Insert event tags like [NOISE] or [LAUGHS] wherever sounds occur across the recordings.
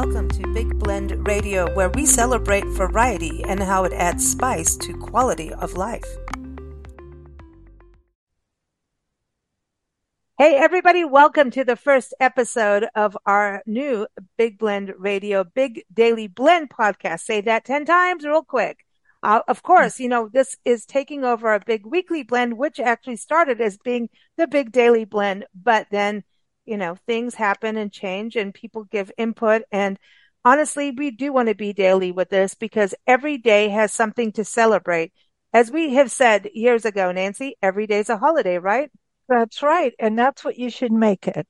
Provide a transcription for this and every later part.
Welcome to Big Blend Radio, where we celebrate variety and how it adds spice to quality of life. Hey, everybody, welcome to the first episode of our new Big Blend Radio, Big Daily Blend podcast. Say that 10 times real quick. Uh, of course, you know, this is taking over a big weekly blend, which actually started as being the big daily blend, but then, you know, things happen and change and people give input. And honestly, we do want to be daily with this because every day has something to celebrate. As we have said years ago, Nancy, every day's a holiday, right? That's right. And that's what you should make it.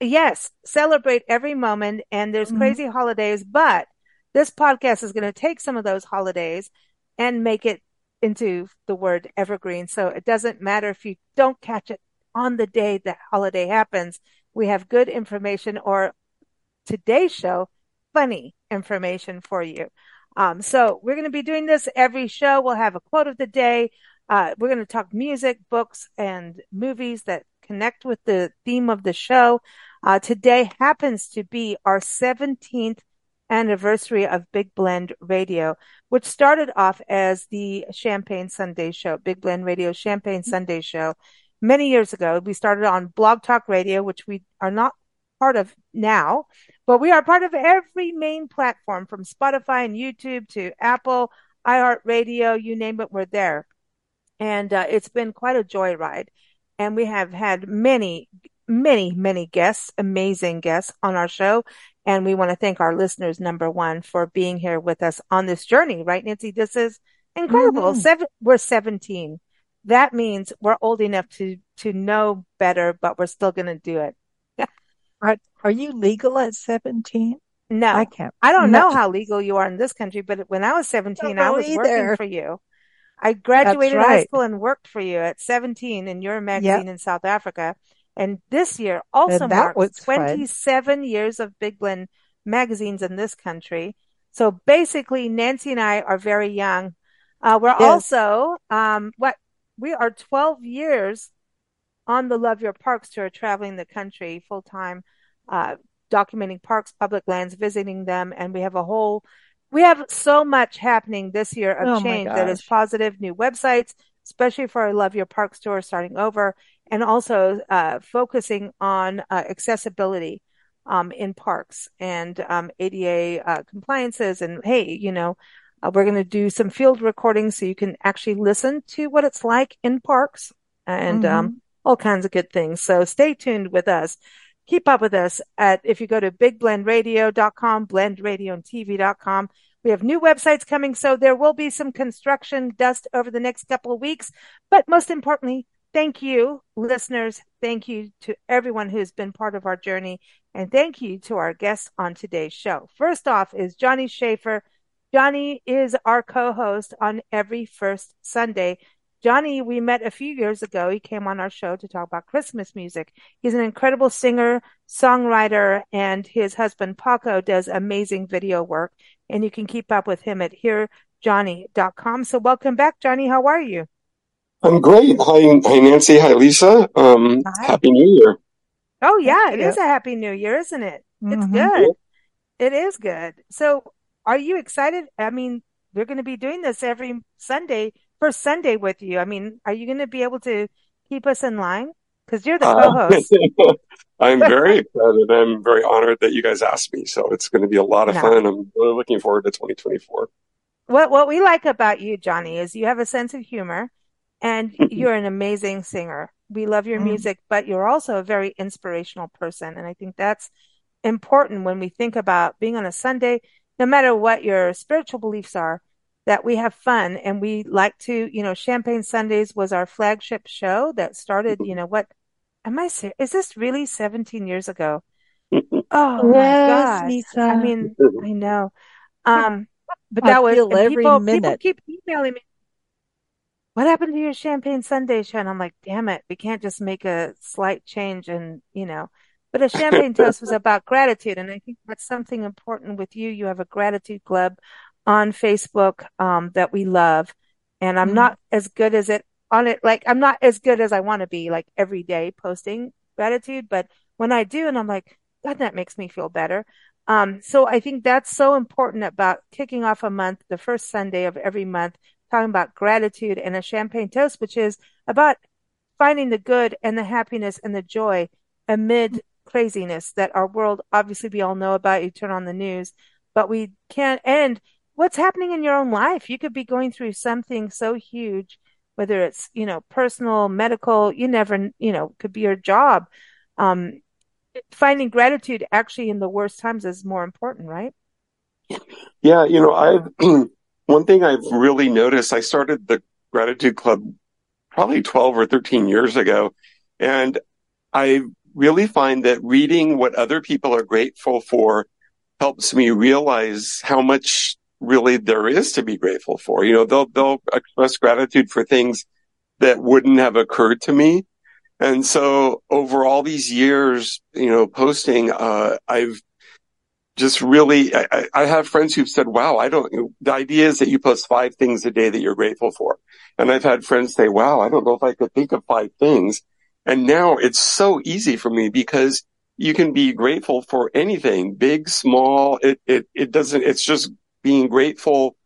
Yes, celebrate every moment. And there's mm-hmm. crazy holidays, but this podcast is going to take some of those holidays and make it into the word evergreen. So it doesn't matter if you don't catch it on the day the holiday happens. We have good information or today's show, funny information for you. Um, so we're going to be doing this every show. We'll have a quote of the day. Uh, we're going to talk music, books, and movies that connect with the theme of the show. Uh, today happens to be our 17th anniversary of Big Blend Radio, which started off as the Champagne Sunday Show, Big Blend Radio Champagne Sunday Show. Many years ago, we started on Blog Talk Radio, which we are not part of now, but we are part of every main platform from Spotify and YouTube to Apple, iHeartRadio, you name it, we're there and uh, it's been quite a joyride. And we have had many, many, many guests, amazing guests on our show. And we want to thank our listeners, number one, for being here with us on this journey, right, Nancy? This is incredible. Mm-hmm. Seven, we're 17. That means we're old enough to, to know better, but we're still going to do it. [LAUGHS] are, are you legal at 17? No, I can't. I don't know how legal you are in this country, but when I was 17, I, I was either. working for you. [LAUGHS] I graduated right. high school and worked for you at 17 in your magazine yep. in South Africa. And this year also marks 27 fun. years of Big Blend magazines in this country. So basically, Nancy and I are very young. Uh, we're yes. also, um, what, we are 12 years on the Love Your Parks tour, traveling the country full time, uh, documenting parks, public lands, visiting them. And we have a whole we have so much happening this year of oh change that is positive, new websites, especially for our Love Your Park tour, starting over, and also uh, focusing on uh, accessibility um, in parks and um, ADA uh, compliances. And hey, you know, uh, we're going to do some field recordings so you can actually listen to what it's like in parks and um, mm-hmm. um, all kinds of good things. So stay tuned with us keep up with us at, if you go to bigblendradio.com, blendradioandtv.com. We have new websites coming, so there will be some construction dust over the next couple of weeks. But most importantly, thank you, listeners. Thank you to everyone who's been part of our journey. And thank you to our guests on today's show. First off is Johnny Schaefer. Johnny is our co-host on every first Sunday. Johnny, we met a few years ago. He came on our show to talk about Christmas music. He's an incredible singer, songwriter, and his husband Paco does amazing video work. And you can keep up with him at hearjohnny.com. So welcome back, Johnny. How are you? I'm great. Hi, hi Nancy. Hi, Lisa. Um, hi. Happy New Year. Oh yeah, it is a happy New Year, isn't it? It's mm-hmm. good. It is good. So are you excited? I mean, we're going to be doing this every Sunday for Sunday with you. I mean, are you going to be able to keep us in line? Because you're the uh, co-host. Uh, [LAUGHS] I'm very excited. I'm very honored that you guys asked me. So it's going to be a lot of no. fun. I'm really looking forward to 2024. What what we like about you, Johnny, is you have a sense of humor, and you're an amazing singer. We love your mm. music, but you're also a very inspirational person, and I think that's important when we think about being on a Sunday. No matter what your spiritual beliefs are, that we have fun and we like to, you know, Champagne Sundays was our flagship show that started, you know, what am I saying? Is this really 17 years ago? [LAUGHS] Oh my gosh. Lisa. I mean, I know. Um, but that I was every people, minute. people keep emailing me. What happened to your Champagne Sunday show? And I'm like, damn it, we can't just make a slight change and, you know, but a champagne toast was about gratitude. And I think that's something important with you. You have a gratitude club on Facebook um, that we love. And I'm mm-hmm. not as good as it on it. Like I'm not as good as I want to be like every day posting gratitude. But when I do, and I'm like, God, that makes me feel better. Um, so I think that's so important about kicking off a month, the first Sunday of every month, talking about gratitude and a champagne toast, which is about finding the good and the happiness and the joy amid craziness that our world, obviously we all know about. You turn on the news, but we can't end what's happening in your own life. You could be going through something so huge, whether it's, you know, personal, medical, you never, you know, could be your job. Um, finding gratitude actually in the worst times is more important, right? Yeah, you know, I've [CLEARS THROAT] one thing I've really noticed. I started the gratitude club probably 12 or 13 years ago, and I really find that reading what other people are grateful for helps me realize how much really there is to be grateful for. You know, they'll they'll express gratitude for things that wouldn't have occurred to me and so over all these years, you know, posting, uh, I've just really, I, I, have friends who've said, wow, I don't, the idea is that you post five things a day that you're grateful for. And I've had friends say, wow, I don't know if I could think of five things. And now it's so easy for me because you can be grateful for anything, big, small. It, it, it doesn't, it's just being grateful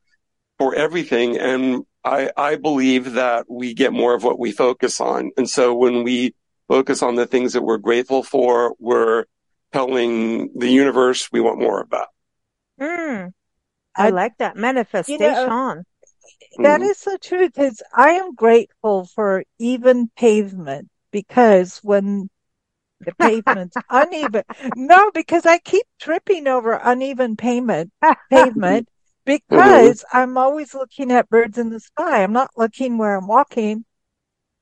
for everything. And I, I believe that we get more of what we focus on. And so when we focus on the things that we're grateful for, we're telling the universe we want more of that. Mm, I, I, like that manifestation. You know, that mm. is so true because I am grateful for even pavement because when the pavement's [LAUGHS] uneven, no, because I keep tripping over uneven pavement, pavement [LAUGHS] because mm-hmm. I'm always looking at birds in the sky. I'm not looking where I'm walking.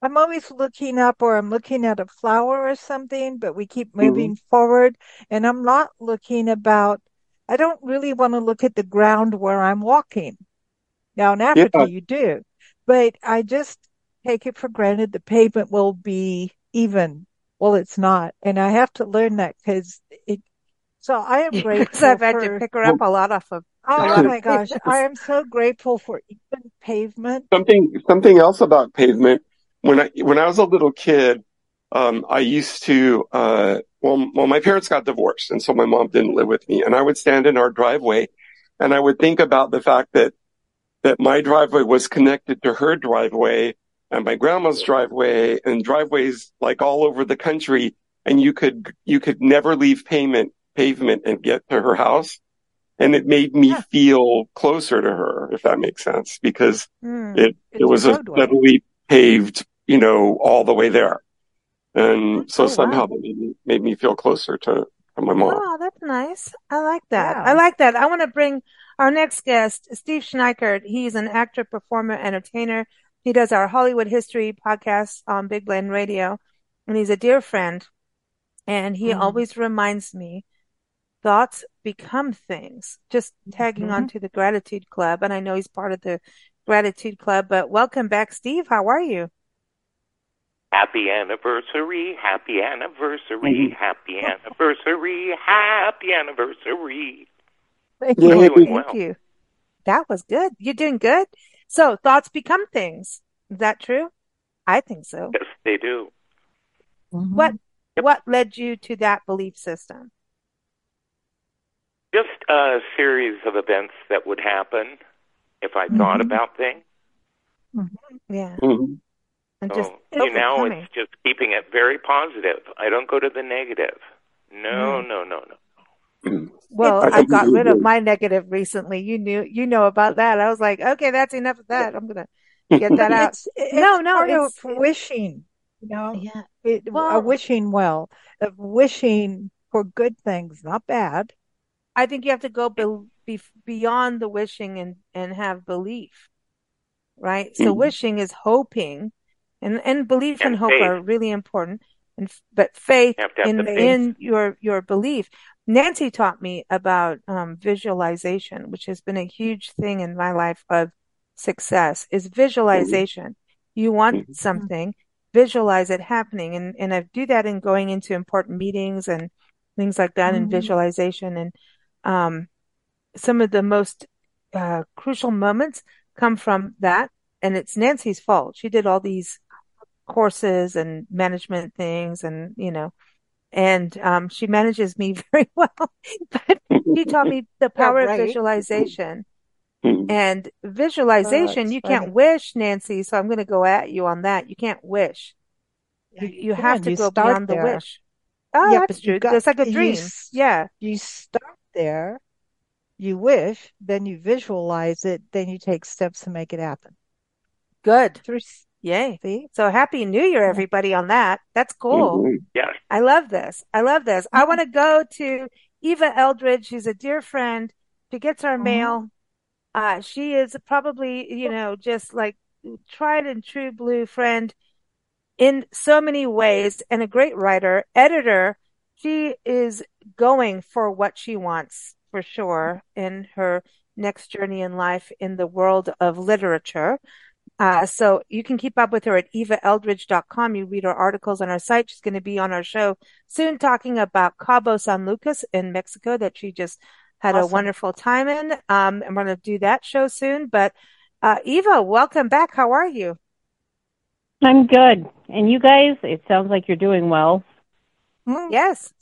I'm always looking up or I'm looking at a flower or something, but we keep moving mm-hmm. forward and I'm not looking about, I don't really want to look at the ground where I'm walking. Now in Africa yeah. you do, but I just take it for granted the pavement will be even. Well, it's not. And I have to learn that because it, so I am [LAUGHS] grateful. I've had to pick her up a lot off of Oh my gosh, I am so grateful for even pavement. Something something else about pavement. When I when I was a little kid, um, I used to uh, well, well, my parents got divorced, and so my mom didn't live with me, and I would stand in our driveway, and I would think about the fact that that my driveway was connected to her driveway and my grandma's driveway and driveways like all over the country, and you could you could never leave pavement pavement and get to her house and it made me yeah. feel closer to her, if that makes sense, because mm, it it was a steadily paved, you know, all the way there, and so oh, somehow wow. that made me, made me feel closer to, to my mom. Oh, that's nice. I like that. Yeah. I like that. I want to bring our next guest, Steve Schneickert. He's an actor, performer, entertainer. He does our Hollywood history podcast on Big Blend Radio, and he's a dear friend. And he mm. always reminds me thoughts become things. Just tagging mm-hmm. on to the gratitude club. And I know he's part of the gratitude club, but welcome back, Steve. How are you? Happy anniversary, happy anniversary, mm-hmm. happy anniversary, happy anniversary. Thank you. Thank well. you. That was good. You're doing good. So thoughts become things. Is that true? I think so. Yes, they do. Mm-hmm. What yep. what led you to that belief system? just a series of events that would happen if I mm-hmm. thought about things. Mm-hmm. Yeah. Mm-hmm. And just so, you know, it's just keeping it very positive. I don't go to the negative. No, mm. no, no, no. [CLEARS THROAT] Well, I, I got rid of my negative recently. You knew, you know about that. I was like, okay, that's enough of that. I'm gonna get that [LAUGHS] out. It's, it's no, no, it's wishing. You know, yeah, it, well, a wishing well of wishing for good things, not bad. I think you have to go be, be, beyond the wishing and, and have belief, right? So mm-hmm. wishing is hoping and, and belief and, and hope faith. are really important. And, but faith in, faith. in your, your belief. Nancy taught me about, um, visualization, which has been a huge thing in my life of success is visualization. You want mm-hmm. something, visualize it happening. And, and I do that in going into important meetings and things like that mm-hmm. and visualization. And um, some of the most uh, crucial moments come from that. And it's Nancy's fault. She did all these courses and management things and, you know, and um, she manages me [LAUGHS] very well. but she taught me the [LAUGHS] power yeah, right. of visualization. Hmm. And visualization, oh, you can't wish, Nancy. So I'm going to go at you on that. You can't wish. You, you have to you go beyond there. the wish. Oh, yeah, that's true. Got, it's like a dream. You, yeah. You start there, you wish, then you visualize it, then you take steps to make it happen. Good. Through, Yay. See? So happy new year, everybody on that. That's cool. Mm-hmm. Yeah. I love this. I love this. Mm-hmm. I want to go to Eva Eldridge. She's a dear friend. She gets our mm-hmm. mail. Uh, she is probably, you know, just like tried and true blue friend in so many ways and a great writer, editor. She is going for what she wants for sure in her next journey in life in the world of literature. Uh, so you can keep up with her at evaeldridge.com. You read her articles on our site. She's going to be on our show soon talking about Cabo San Lucas in Mexico that she just had awesome. a wonderful time in. Um, and we're going to do that show soon. But uh, Eva, welcome back. How are you? I'm good. And you guys, it sounds like you're doing well. Mm, yes,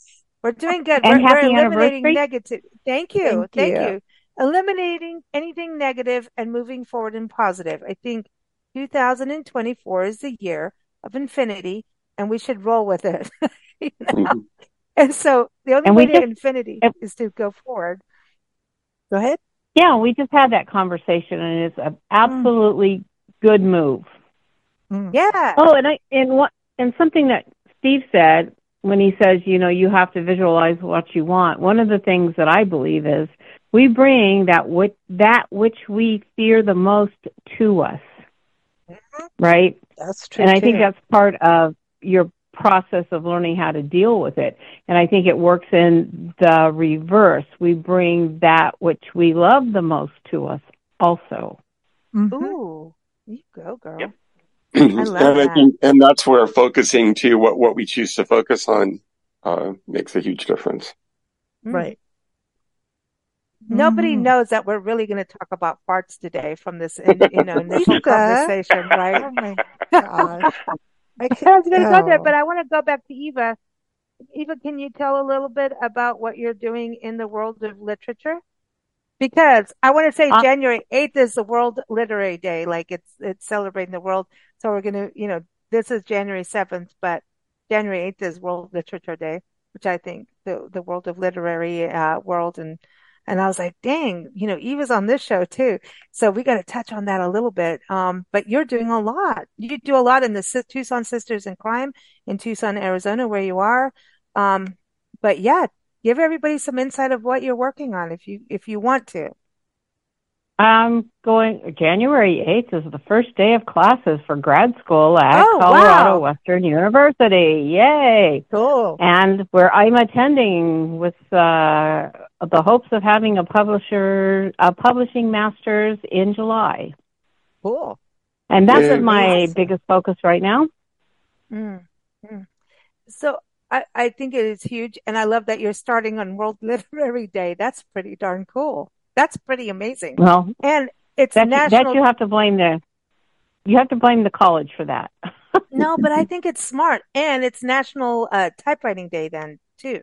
we're doing good. And we're, happy we're eliminating anniversary. negative. Thank you. Thank, Thank you. you. Eliminating anything negative and moving forward in positive. I think 2024 is the year of infinity and we should roll with it. [LAUGHS] you know? mm-hmm. And so the only and way to just, infinity is to go forward. Go ahead. Yeah, we just had that conversation and it's an absolutely mm. good move. Mm. Yeah. Oh, and I and what and something that Steve said when he says, you know, you have to visualize what you want. One of the things that I believe is we bring that which that which we fear the most to us right? That's true. And I think that's part of your process of learning how to deal with it. And I think it works in the reverse. We bring that which we love the most to us also. Mm-hmm. Ooh, you go, girl. Yep. [CLEARS THROAT] I love and that. I think, and that's where focusing to what, what we choose to focus on uh, makes a huge difference. Mm. Right. Nobody mm. knows that we're really going to talk about farts today from this, you know, [LAUGHS] initial conversation, right? Oh my [LAUGHS] gosh. I, I was going to go there, but I want to go back to Eva. Eva, can you tell a little bit about what you're doing in the world of literature? Because I want to say uh, January 8th is the World Literary Day. Like it's, it's celebrating the world. So we're going to, you know, this is January 7th, but January 8th is World Literature Day, which I think the, the world of literary, uh, world and and I was like, dang, you know, Eva's on this show too. So we got to touch on that a little bit. Um, but you're doing a lot. You do a lot in the Tucson Sisters in Crime in Tucson, Arizona, where you are. Um, but yeah, give everybody some insight of what you're working on if you, if you want to. I'm going January 8th is the first day of classes for grad school at oh, Colorado wow. Western University. Yay. Cool. And where I'm attending with uh, the hopes of having a publisher a publishing masters in July. Cool. And that's yeah, my awesome. biggest focus right now. Mm, mm. So I, I think it is huge and I love that you're starting on World [LAUGHS] Literary Day. That's pretty darn cool. That's pretty amazing. Well, and it's that, national. That you have to blame the you have to blame the college for that. [LAUGHS] no, but I think it's smart, and it's National uh, Typewriting Day then too.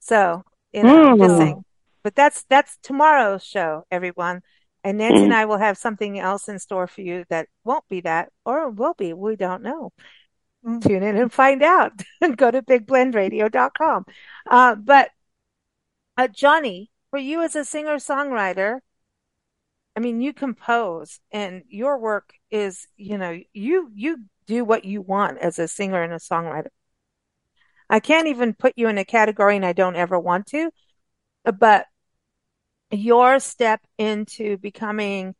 So you know, mm. But that's that's tomorrow's show, everyone. And Nancy mm. and I will have something else in store for you that won't be that, or will be. We don't know. Mm. Tune in and find out. [LAUGHS] Go to bigblendradio.com. Uh, but uh, Johnny, for you as a singer songwriter, I mean, you compose and your work is, you know, you, you do what you want as a singer and a songwriter. I can't even put you in a category and I don't ever want to, but your step into becoming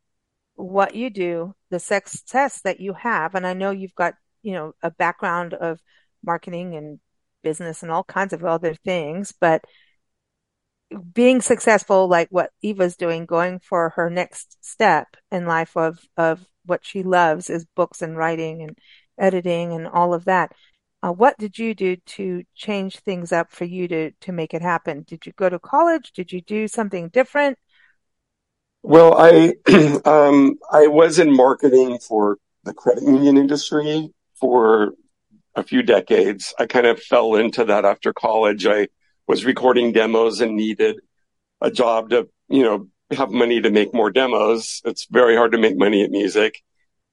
what you do, the success that you have, and I know you've got, you know, a background of marketing and business and all kinds of other things, but being successful like what Eva's doing, going for her next step in life of, of what she loves is books and writing and editing and all of that. Uh, what did you do to change things up for you to, to make it happen? Did you go to college? Did you do something different? Well, I, [CLEARS THROAT] um, I was in marketing for the credit union industry for a few decades. I kind of fell into that after college. I was recording demos and needed a job to, you know, have money to make more demos. It's very hard to make money at music.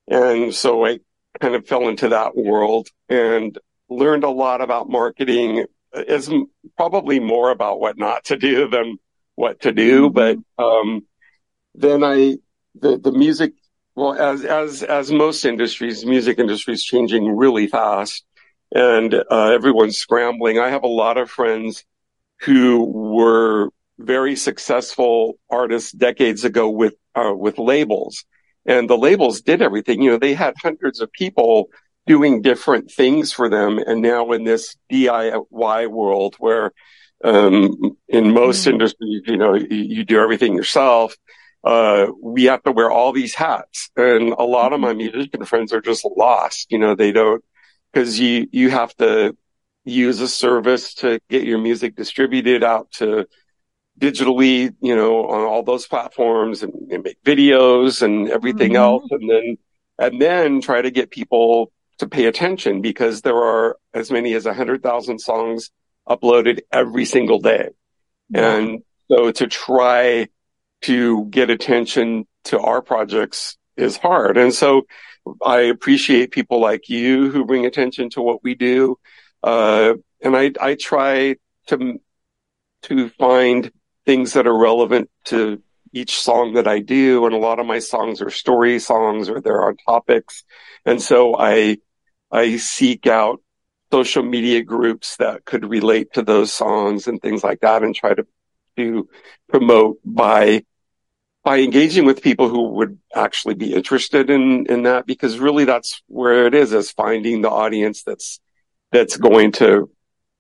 And so I kind of fell into that world and learned a lot about marketing is probably more about what not to do than what to do. Mm-hmm. But, um, then I, the, the music, well, as, as, as most industries, music industry is changing really fast and, uh, everyone's scrambling. I have a lot of friends who were very successful artists decades ago with, uh, with labels and the labels did everything. You know, they had hundreds of people doing different things for them. And now in this DIY world where, um, in most mm. industries, you know, you, you, do everything yourself. Uh, we have to wear all these hats and a lot of my mm-hmm. musician friends are just lost. You know, they don't, cause you, you have to use a service to get your music distributed out to digitally, you know, on all those platforms and, and make videos and everything mm-hmm. else. And then, and then try to get people to pay attention because there are as many as a hundred thousand songs uploaded every single day. Yeah. And so to try to get attention to our projects is hard. And so I appreciate people like you who bring attention to what we do. Uh, and I, I try to, to find things that are relevant to each song that I do. And a lot of my songs are story songs or they're on topics. And so I, I seek out social media groups that could relate to those songs and things like that and try to, to promote by, by engaging with people who would actually be interested in, in that because really that's where it is, is finding the audience that's, that's going to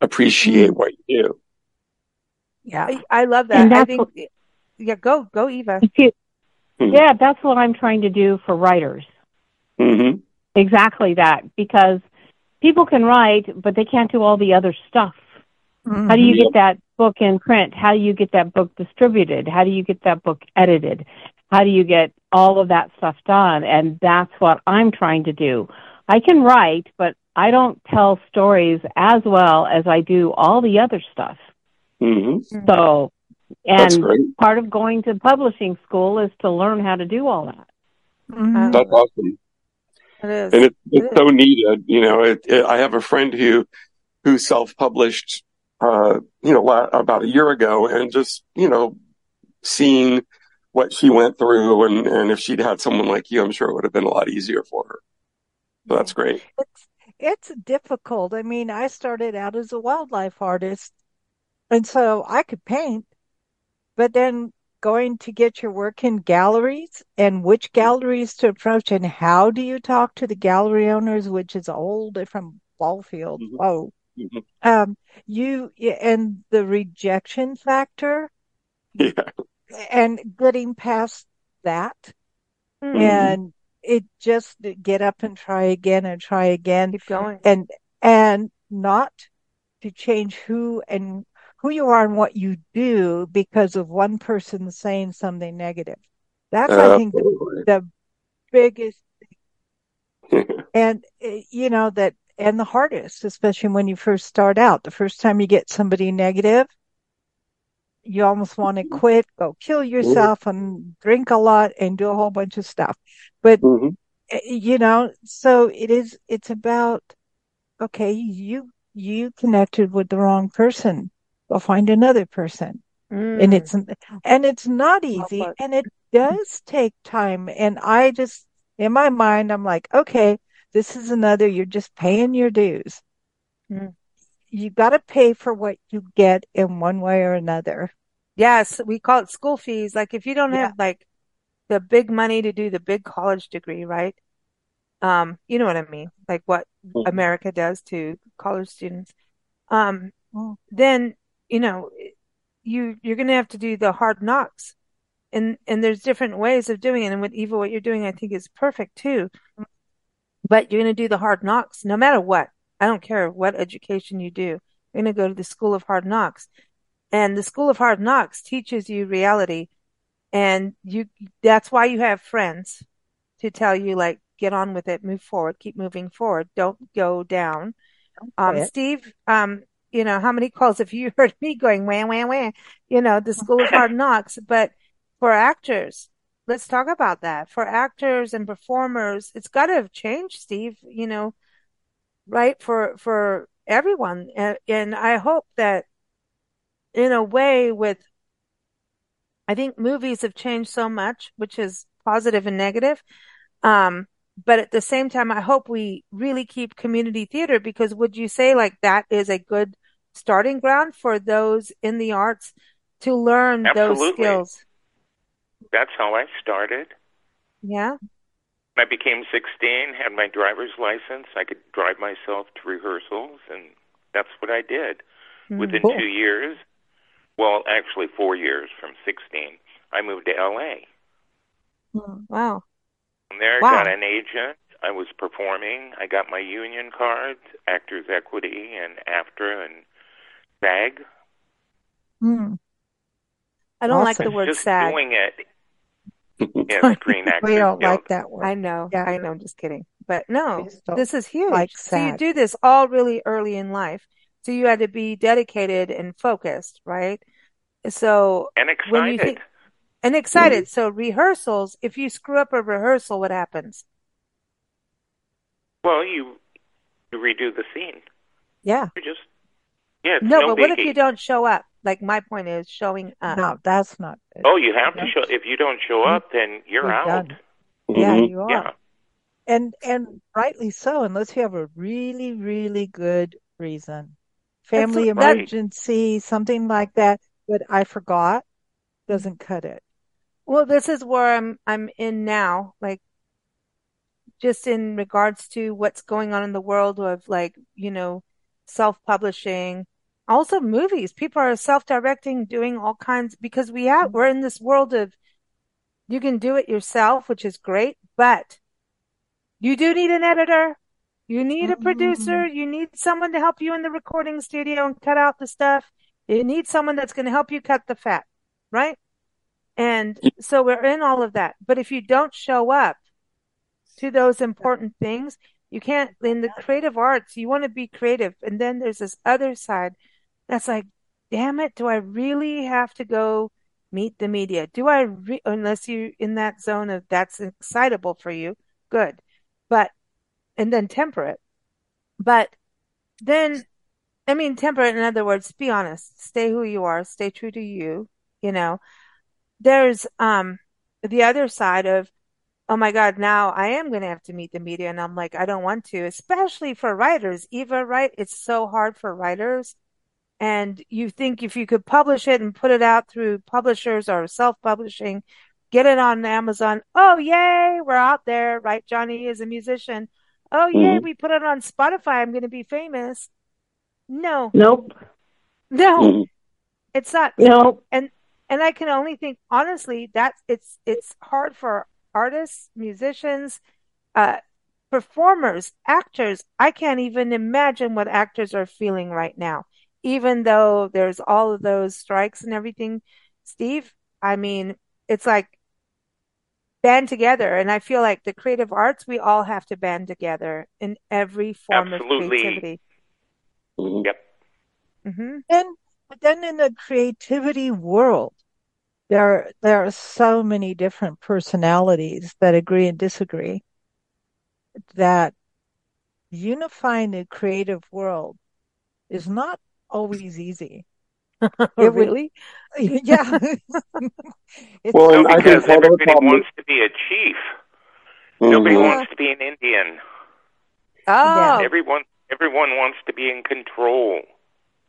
appreciate what you do. Yeah. I, I love that. I think, what, yeah, go, go Eva. Mm-hmm. Yeah, that's what I'm trying to do for writers. Mm-hmm. Exactly that, because people can write, but they can't do all the other stuff. Mm-hmm. How do you get that book in print? How do you get that book distributed? How do you get that book edited? How do you get all of that stuff done? And that's what I'm trying to do. I can write, but I don't tell stories as well as I do all the other stuff. Mm-hmm. So, and part of going to publishing school is to learn how to do all that. Mm-hmm. That's awesome. It is. And it, it's it so needed. You know, it, it, I have a friend who, who self-published, uh, you know, about a year ago and just, you know, seeing what she went through and, and if she'd had someone like you, I'm sure it would have been a lot easier for her. So that's great. It's, it's difficult. I mean, I started out as a wildlife artist and so I could paint, but then going to get your work in galleries and which galleries to approach and how do you talk to the gallery owners, which is a whole different ball field. Mm-hmm. Oh, mm-hmm. um, you and the rejection factor. [LAUGHS] Yeah. And getting past that mm-hmm. and it just get up and try again and try again. Keep going. And, and not to change who and who you are and what you do because of one person saying something negative. That's, I think, the, the biggest [LAUGHS] and, eh, you know, that, and the hardest, especially when you first start out. The first time you get somebody negative, you almost want to quit, go kill yourself and drink a lot and do a whole bunch of stuff. But, mm-hmm. Eh, you know, so it is, it's about, okay, you, you connected with the wrong person go find another person. Mm. And it's, and it's not easy and it does take time. And I just, in my mind, I'm like, okay, this is another, you're just paying your dues. Mm. You got to pay for what you get in one way or another. Yes. We call it school fees. Like if you don't yeah. have like the big money to do the big college degree, right? Um, you know what I mean? Like what mm-hmm. America does to college students. Um, mm. then you know, you, you're going to have to do the hard knocks and, and there's different ways of doing it. And with Eva, what you're doing, I think is perfect too. But you're going to do the hard knocks no matter what. I don't care what education you do. You're going to go to the school of hard knocks and the school of hard knocks teaches you reality. And you, that's why you have friends to tell you like, get on with it, move forward, keep moving forward. Don't go down Um, Steve, um, you know, how many calls have you [LAUGHS] heard me going wham, wham, wham? You know, the school of hard [LAUGHS] knocks. But for actors, let's talk about that. For actors and performers, it's got to have changed, Steve, you know, right? For, for everyone. And, and I hope that in a way with, I think movies have changed so much, which is positive and negative. Um, but at the same time, I hope we really keep community theater because would you say like that is a good starting ground for those in the arts to learn Absolutely. those skills? That's how I started. Yeah. I became 16, had my driver's license. I could drive myself to rehearsals, and that's what I did. Mm, Within cool. two years, well, actually four years from 16, I moved to LA. Mm, wow. From there, wow. got an agent. I was performing. I got my union card, Actors Equity, and AFTRA and SAG. Hmm. I don't awesome. like the word Just SAG. doing it. Yeah, [LAUGHS] Screen Actors we don't like that word. I know. Yeah. I know. I'm just kidding. But no, this is huge. Like so you do this all really early in life. So you had to be dedicated and focused, right? So and excited. When you think, and excited. Mm-hmm. So rehearsals, if you screw up a rehearsal, what happens? Well, you you redo the scene. Yeah. You just yeah. no, no, but biggie. what if you don't show up? Like my point is showing up. No, that's not. It. Oh, you have to show. If you don't show mm-hmm. up, then you're, you're out. Mm-hmm. Yeah, you are. Yeah. And and rightly so, unless you have a really really good reason, family that's, emergency, that, something like that. But I forgot doesn't cut it. Well, this is where I'm I'm in now, like just in regards to what's going on in the world of like, you know, self-publishing, also movies. People are self-directing, doing all kinds because we have we're in this world of you can do it yourself, which is great, but you do need an editor. You need a producer. Mm-hmm. You need someone to help you in the recording studio and cut out the stuff. You need someone that's going to help you cut the fat, right? And so we're in all of that. But if you don't show up to those important things, you can't, in the creative arts, you want to be creative. And then there's this other side that's like, damn it, do I really have to go meet the media? Do I, re- unless you're in that zone of that's excitable for you, good. But, and then temper it. But then, I mean, temper it in other words, be honest, stay who you are, stay true to you, you know, there's um the other side of oh my god now i am going to have to meet the media and i'm like i don't want to especially for writers eva right it's so hard for writers and you think if you could publish it and put it out through publishers or self-publishing get it on amazon. Oh yay we're out there right? Johnny is a musician. Oh yay mm-hmm. we put it on spotify i'm going to be famous. No. Nope. No. Mm-hmm. it's not. No and and I can only think honestly that it's it's hard for artists, musicians, uh, performers, actors. I can't even imagine what actors are feeling right now, even though there's all of those strikes and everything. Steve, I mean, it's like band together, and I feel like the creative arts we all have to band together in every form Absolutely. of creativity. Yep. Mm-hmm. And but then in the creativity world, there, there are so many different personalities that agree and disagree that unifying the creative world is not always easy. [LAUGHS] it really? Would, [LAUGHS] yeah. [LAUGHS] well, no, because everybody wants to be a chief. Mm-hmm. Nobody wants to be an Indian. Oh. Everyone, everyone wants to be in control.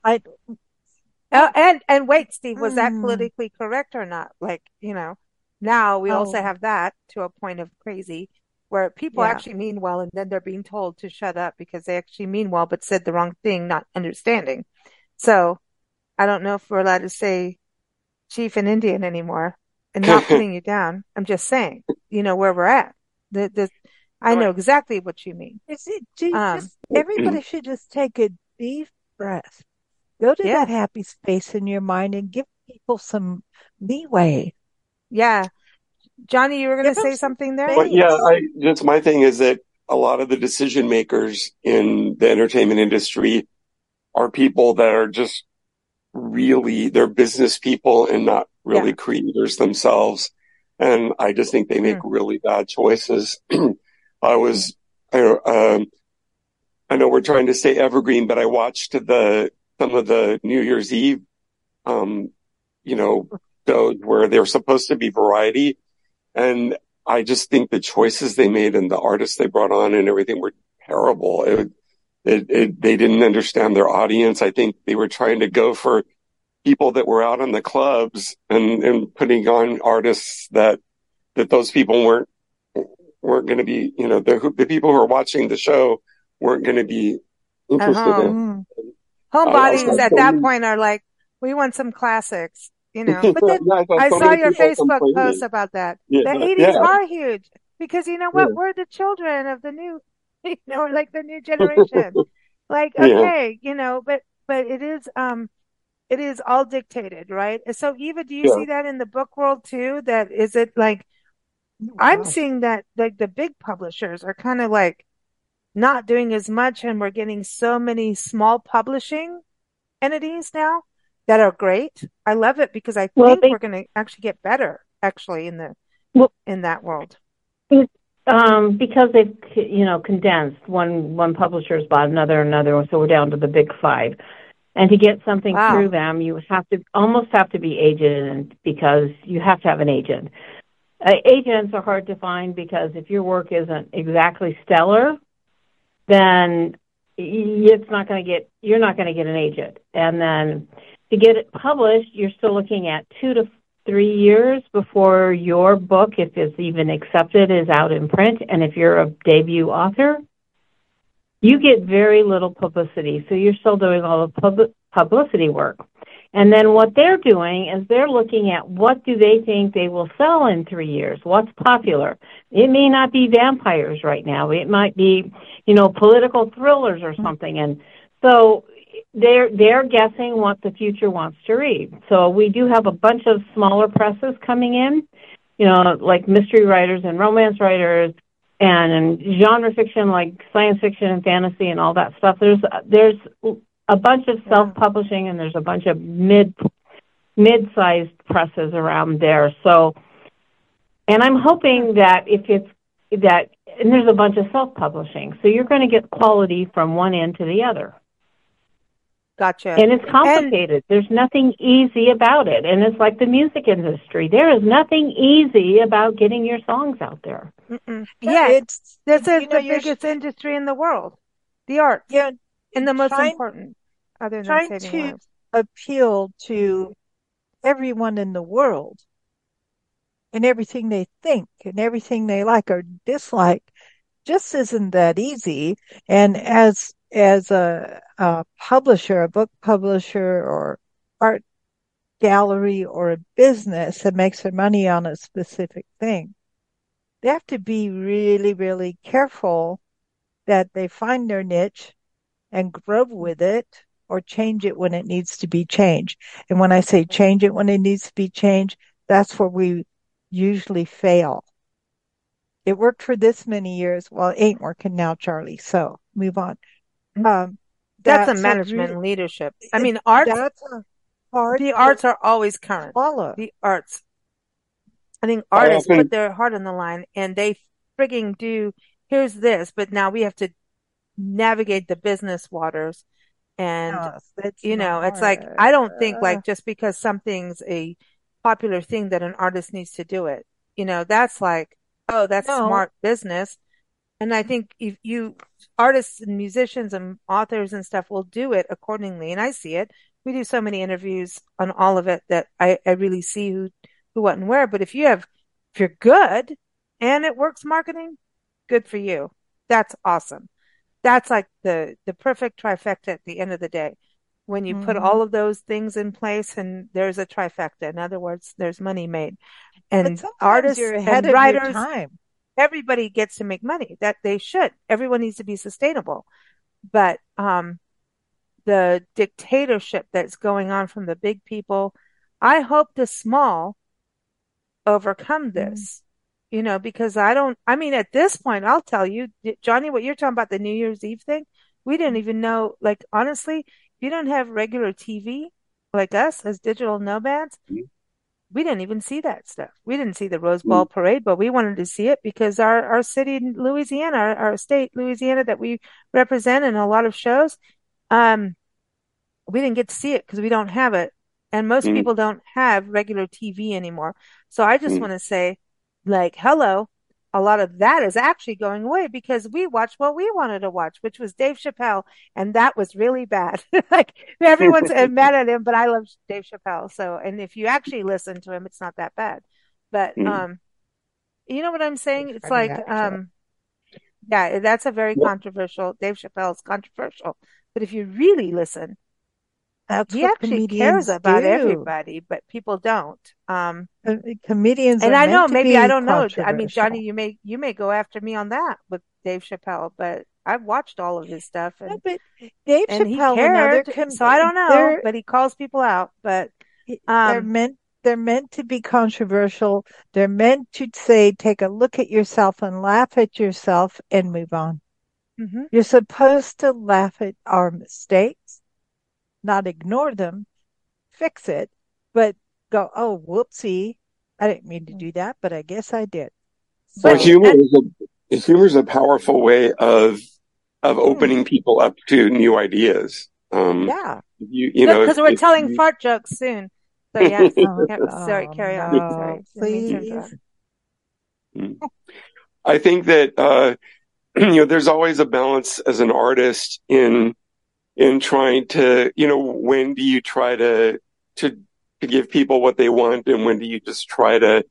I Oh, and and wait, Steve, was that hmm. politically correct or not? Like, you know, now we oh. also have that to a point of crazy where people yeah. actually mean well and then they're being told to shut up because they actually mean well but said the wrong thing, not understanding. So I don't know if we're allowed to say chief and Indian anymore and not [LAUGHS] putting you down. I'm just saying, you know, where we're at. The, the, I know exactly what you mean. Is it, um, just, everybody [CLEARS THROAT] should just take a deep breath Go to yeah. that happy space in your mind and give people some leeway. Yeah. Johnny, you were going to say something there? Well, yeah, I, just my thing is that a lot of the decision makers in the entertainment industry are people that are just really, they're business people and not really yeah. creators themselves. And I just think they make mm. really bad choices. [CLEARS THROAT] I was, I, um, I know we're trying to stay evergreen, but I watched the, some of the New Year's Eve, um, you know, shows where they're supposed to be variety. And I just think the choices they made and the artists they brought on and everything were terrible. It, it, it, they didn't understand their audience. I think they were trying to go for people that were out in the clubs and, and putting on artists that, that those people weren't, weren't going to be, you know, the, the people who are watching the show weren't going to be interested uh-huh. in. Homebodies at that point are like, we want some classics, you know. But then yeah, I, I saw your Facebook post about that. Yeah, the 80s yeah. are huge because you know what? We're the children of the new, [LAUGHS] you know, like the new generation. [LAUGHS] like, okay, you know, but, but it is, um, it is all dictated, right? So Eva, do you see that in the book world too? That is it like, wow. I'm seeing that like the big publishers are kind of like not doing as much and we're getting so many small publishing entities now that are great. I love it because I well, think they, we're going to actually get better actually in the well, in that world. Um, because they've you know condensed one one publisher's bought another another, so we're down to the big five. And to get something wow. through them, you have to almost have to be agent because you have to have an agent. Uh, agents are hard to find because if your work isn't exactly stellar, then it's not going to get you're not going to get an agent. And then to get it published, you're still looking at two to three years before your book, if it's even accepted, is out in print. And if you're a debut author, you get very little publicity. So you're still doing all the pub- publicity work. And then what they're doing is they're looking at what do they think they will sell in three years? What's popular? It may not be vampires right now. It might be, you know, political thrillers or mm-hmm. something. And so they're they're guessing what the future wants to read. So we do have a bunch of smaller presses coming in, you know, like mystery writers and romance writers, and, and genre fiction like science fiction and fantasy and all that stuff. There's there's a bunch of self-publishing and there's a bunch of mid mid-sized presses around there. So, and I'm hoping that if it's that and there's a bunch of self-publishing, so you're going to get quality from one end to the other. Gotcha. And it's complicated. And, There's nothing easy about it. And it's like the music industry. There is nothing easy about getting your songs out there. Yeah, it's this is the biggest industry in the world. The arts. Yeah. And the most trying, important other than trying to lives. appeal to everyone in the world and everything they think and everything they like or dislike just isn't that easy. And as as a, a publisher, a book publisher or art gallery or a business that makes their money on a specific thing, they have to be really, really careful that they find their niche and grow with it or change it when it needs to be changed. And when I say change it when it needs to be changed, that's where we usually fail. It worked for this many years. Well, it ain't working now, Charlie. So move on. Um, that's, that's, a management a really, leadership. I mean, arts. the arts are always current. Follow the arts. I think artists I put their heart on the line and they frigging do. Here's this, but now we have to navigate the business waters. And yes, you know, it's like I don't think like just because something's a popular thing that an artist needs to do it. You know, that's like, oh, that's no. smart business. And I think if you artists and musicians and authors and stuff will do it accordingly. And I see it. We do so many interviews on all of it that I, I really see who, who, what, and where. But if you have, if you're good and it works marketing, good for you. That's awesome. That's like the, the perfect trifecta at the end of the day. When you mm-hmm. put all of those things in place and there's a trifecta. In other words, there's money made. And artists and writers, everybody gets to make money that they should. Everyone needs to be sustainable. But, um, the dictatorship that's going on from the big people, I hope the small overcome mm-hmm. this you know, because I don't, I mean, at this point, I'll tell you, Johnny, what you're talking about, the New Year's Eve thing, we didn't even know, like, honestly, if you don't have regular TV like us as digital nomads, mm-hmm. We didn't even see that stuff. We didn't see the Rose Bowl mm-hmm. parade, but we wanted to see it because our, our city in Louisiana, our, our state, Louisiana, that we represent in a lot of shows, um, we didn't get to see it because we don't have it. And most mm. people don't have regular TV anymore. So I just mm. want to say, like, hello, a lot of that is actually going away because we watched what we wanted to watch, which was Dave Chappelle. And that was really bad. [LAUGHS] like everyone's [LAUGHS] mad at him, but I love Dave Chappelle. So, and if you actually listen to him, it's not that bad. But, mm. um, you know what I'm saying? It's like, um, yeah, that's a very controversial. Dave Chappelle is controversial, but if you really listen, that's he actually cares about do. everybody, but people don't. Um, comedians, and I know maybe I don't know. I mean, Johnny, you may you may go after me on that with Dave Chappelle, but I've watched all of his stuff, and, but Dave Chappelle, cared, com- so I don't know. But he calls people out. But um, they're meant they're meant to be controversial. They're meant to say, take a look at yourself and laugh at yourself and move on. Mm-hmm. You're supposed to laugh at our mistakes not ignore them, fix it, but go, oh, whoopsie. I didn't mean to do that, but I guess I did. So, well, humor is a humor is a powerful way of of hmm. opening people up to new ideas. Um, yeah, you, you know, because we're telling you, fart jokes soon. So [LAUGHS] yeah, oh, sorry, carry on. No, sorry, please. Hmm. I think that uh, [CLEARS THROAT] you know, there's always a balance as an artist in in trying to, you know, when do you try to, to, to give people what they want and when do you just try to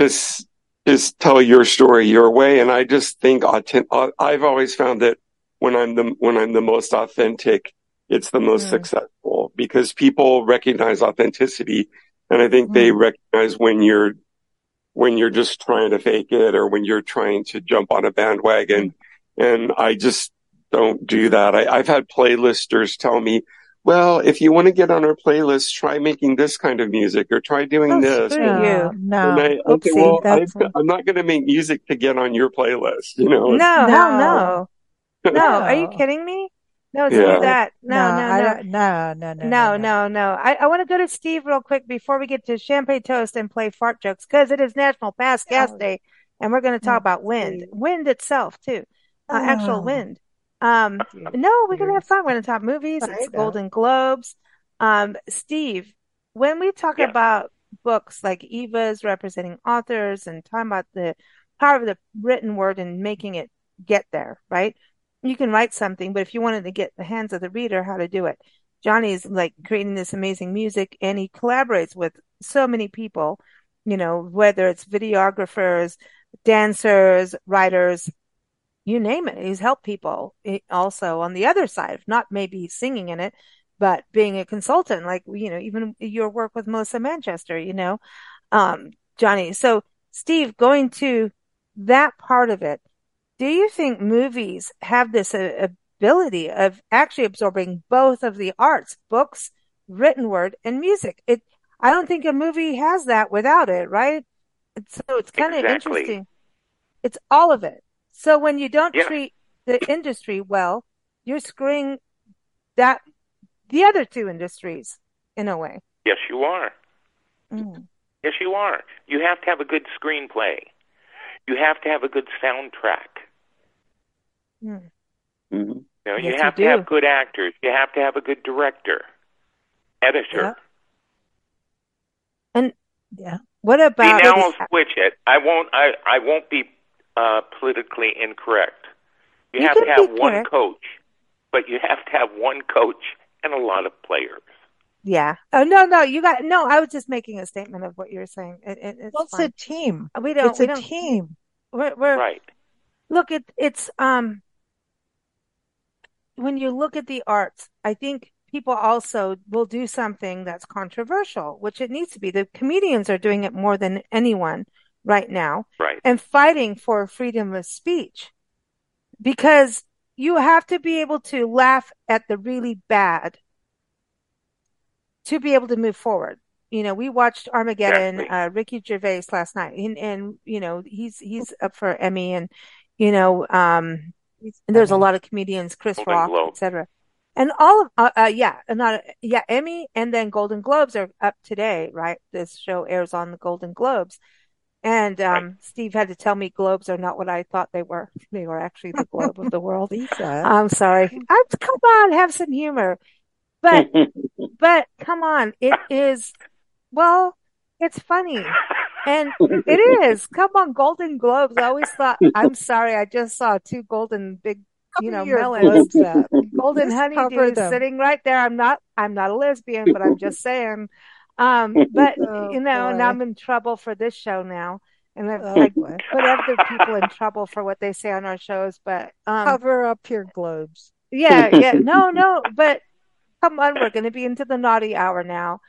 just, just tell your story your way? And I just think I've always found that when I'm the, when I'm the most authentic, it's the most mm. successful because people recognize authenticity. And I think mm. they recognize when you're, when you're just trying to fake it or when you're trying to jump on a bandwagon. Mm. And I just, don't do that. I, have had playlisters tell me, well, if you want to get on our playlist, try making this kind of music or try doing oh, this. You. No, I, okay, well, I, am not going to make music to get on your playlist. You know? No, no, no, no. [LAUGHS] no. Are you kidding me? No, do yeah. that. No, no, no, no, no, no, no, no, no. I, I want to go to Steve real quick before we get to Champagne Toast and play fart jokes because it is National Pass Gas oh. Day, and we're going to talk about wind, wind itself too, uh, oh. actual wind. Um, [LAUGHS] no, we're gonna have fun. We're gonna talk movies. It's Golden Globes. Um, Steve, when we talk yeah. about books like Eva's representing authors and talking about the power of the written word and making it get there, right? You can write something, but if you wanted to get the hands of the reader, how to do it. Johnny's like creating this amazing music and he collaborates with so many people, you know, whether it's videographers, dancers, writers, you name it. He's helped people also on the other side, not maybe singing in it, but being a consultant, like, you know, even your work with Melissa Manchester, you know, um, Johnny. So Steve, going to that part of it, do you think movies have this uh, ability of actually absorbing both of the arts, books, written word, and music? It, I don't think a movie has that without it, right? So it's kind of exactly. interesting. It's all of it. So when you don't yeah. treat the industry well, you're screwing that the other two industries in a way. Yes, you are. Mm. Yes, you are. You have to have a good screenplay. You have to have a good soundtrack. Mm. Mm-hmm. You know, yes, you have you to have good actors. You have to have a good director, editor. Yeah. And yeah, what about? See, now I'll switch it. I won't. I I won't be uh, politically incorrect. You, you have to have one correct. coach, but you have to have one coach and a lot of players. Yeah. Oh no, no, you got no. I was just making a statement of what you were saying. It, it, it's, well, it's a team. We don't. It's we a don't, team. We're, we're right. Look, it, it's um. When you look at the arts, I think people also will do something that's controversial, which it needs to be. The comedians are doing it more than anyone right now right. and fighting for freedom of speech because you have to be able to laugh at the really bad to be able to move forward. You know, we watched Armageddon, exactly. uh, Ricky Gervais last night and, and, you know, he's, he's up for Emmy and, you know, um, there's a lot of comedians, Chris Golden Rock, etc. And all of, uh, uh, yeah, not, yeah, Emmy and then Golden Globes are up today, right? This show airs on the Golden Globes. And um, right. Steve had to tell me globes are not what I thought they were. [LAUGHS] They were actually the globe of the world. I'm sorry. [LAUGHS] I'm, come on, have some humor. But, [LAUGHS] but come on, it is, well, it's funny. And it is. Come on, Golden Globes. I always thought, I'm sorry, I just saw two golden big, you know, melons. golden honeydews sitting right there. I'm not, I'm not a lesbian, but I'm just saying. Um, [LAUGHS] but oh, you know, boy. now I'm in trouble for this show now. And I've oh, like, put other people in trouble for what they say on our shows, but um, cover up your globes. Yeah, yeah. [LAUGHS] No, no, but come on, we're gonna be into the naughty hour now.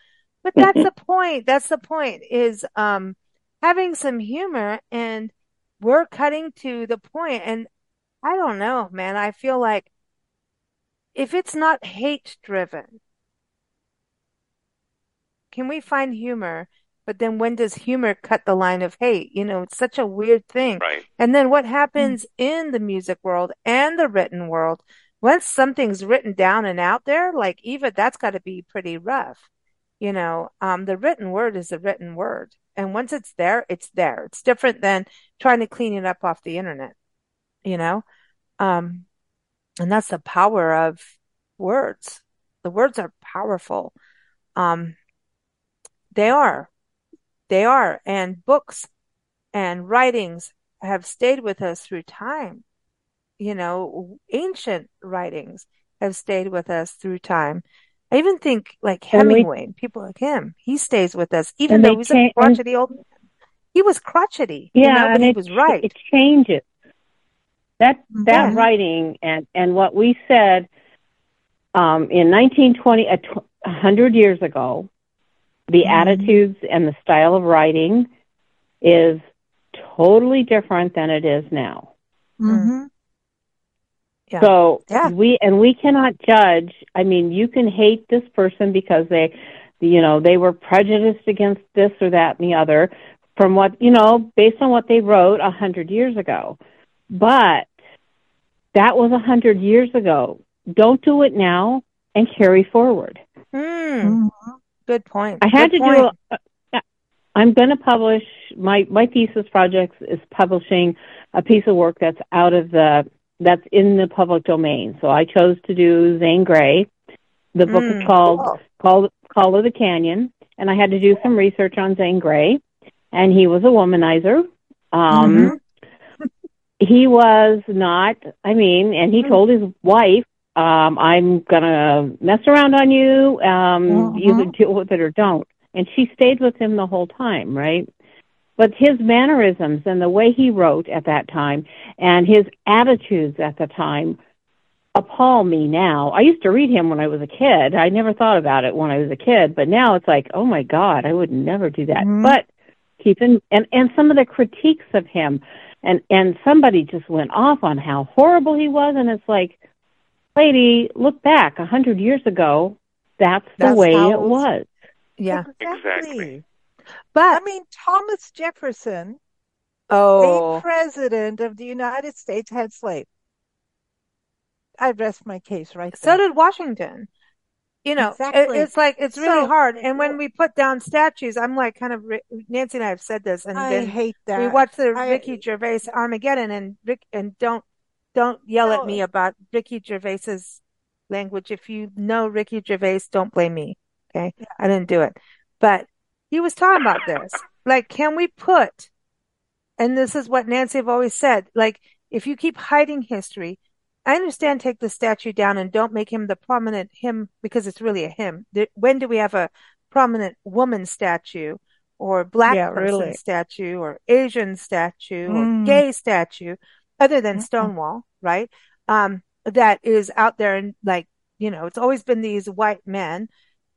But that's the point. That's the point is um having some humor and we're cutting to the point and I don't know, man. I feel like if it's not hate driven, can we find humor? But then when does humor cut the line of hate? You know, it's such a weird thing. Right. And then what happens mm-hmm. in the music world and the written world? Once something's written down and out there, like Eva, that's got to be pretty rough. You know, um, the written word is a written word. And once it's there, it's there. It's different than trying to clean it up off the internet, you know? Um, and that's the power of words. The words are powerful. Um, they are. They are. And books and writings have stayed with us through time. You know, ancient writings have stayed with us through time. I even think like Hemingway, we, people like him, he stays with us, even though he's cha- a crotchety old man. He was crotchety. Yeah, you know, and he it, was right. It changes. That that yeah. writing and and what we said um, in 1920, a hundred years ago, the mm-hmm. attitudes and the style of writing is totally different than it is now. Mm-hmm. Yeah. So yeah. we and we cannot judge. I mean, you can hate this person because they, you know, they were prejudiced against this or that and the other from what you know based on what they wrote a hundred years ago. But that was a hundred years ago. Don't do it now and carry forward. Mm. Good point. I had Good to point. do. A, I'm going to publish my my thesis project is publishing a piece of work that's out of the that's in the public domain. So I chose to do Zane Grey. The book mm, is called cool. called Call of the Canyon, and I had to do some research on Zane Grey, and he was a womanizer. Um, mm-hmm. he was not. I mean, and he mm. told his wife um, I'm gonna mess around on you. Um, uh-huh. You can deal with it or don't. And she stayed with him the whole time, right? But his mannerisms and the way he wrote at that time and his attitudes at the time appall me now. I used to read him when I was a kid. I never thought about it when I was a kid, but now it's like, oh my God, I would never do that. Mm-hmm. But keeping and and some of the critiques of him, and and somebody just went off on how horrible he was, and it's like, lady, look back a hundred years ago. That's, that's the way it was. Yeah, exactly. But I mean, Thomas Jefferson, oh, a president of the United States, had slaves. I rest my case right there. So did Washington. You know, exactly. it, it's like it's really so, hard. And when we put down statues, I'm like, kind of. Nancy and I have said this, and I hate that. We watch the I, Ricky Gervais Armageddon, and Rick, and don't don't yell no. at me about Ricky Gervais's language. If you know Ricky Gervais, don't blame me. Okay. Yeah. I didn't do it, but he was talking about this. Like, can we put, and this is what Nancy have always said, like, if you keep hiding history, I understand take the statue down and don't make him the prominent him because it's really a him. When do we have a prominent woman statue or black yeah, person really. statue or Asian statue mm. or gay statue? Other than mm-hmm. Stonewall, right? Um, that is out there and like, you know, it's always been these white men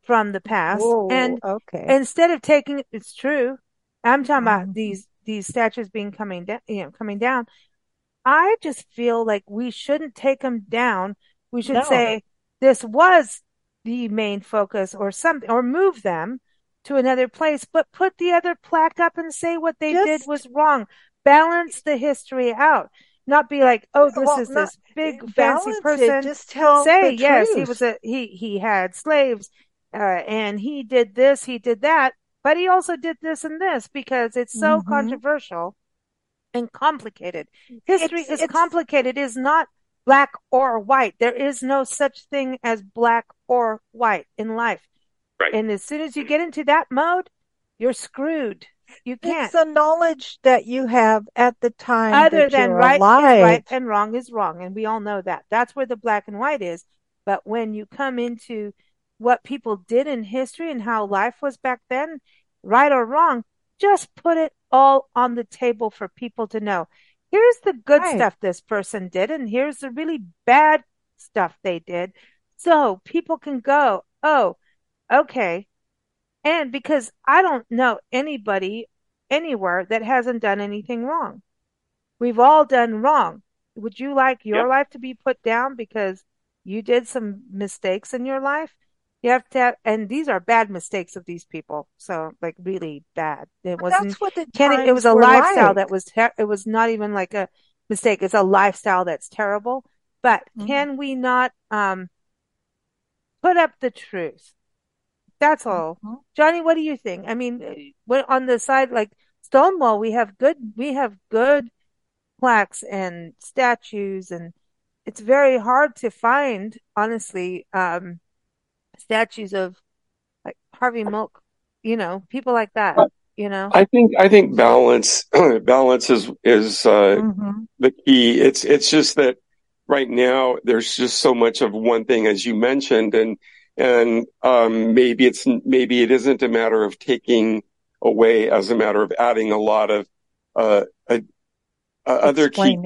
from the past. Whoa, and okay. instead of taking, it's true. I'm talking mm-hmm. about these, these statues being coming down, you know, coming down. I just feel like we shouldn't take them down. We should no. say this was the main focus or something, or move them to another place, but put the other plaque up and say what they just, did was wrong. Balance the history out. Not be like, oh, this well, is this big fancy person. It, just tell say yes, truth. he was a he he had slaves, uh, and he did this, he did that, but he also did this and this because it's so mm-hmm. controversial and complicated. History it's, is it's, complicated. It is not black or white. There is no such thing as black or white in life. Right. And as soon as you get into that mode, you're screwed. You can't. It's the knowledge that you have at the time. Other than right alive. is right and wrong is wrong. And we all know that. That's where the black and white is. But when you come into what people did in history and how life was back then, right or wrong, just put it all on the table for people to know. Here's the good right. stuff this person did, and here's the really bad stuff they did. So people can go, oh, okay. And because I don't know anybody anywhere that hasn't done anything wrong. We've all done wrong. Would you like your yep. life to be put down because you did some mistakes in your life? You have to, have, and these are bad mistakes of these people. So, like, really bad. It wasn't. That's what the Kenny, it was a lifestyle like. that was. Ter- it was not even like a mistake. It's a lifestyle that's terrible. But mm-hmm. can we not um put up the truth? That's all. Mm-hmm. Johnny, what do you think? I mean, on the side like Stonewall, we have good. We have good plaques and statues, and it's very hard to find, honestly. Um, statues of like Harvey Milk, you know, people like that. You know, I think I think balance [CLEARS THROAT] balance is is uh, mm-hmm. the key. It's it's just that right now there's just so much of one thing, as you mentioned, and and um, maybe it's maybe it isn't a matter of taking away as a matter of adding a lot of uh, uh, other key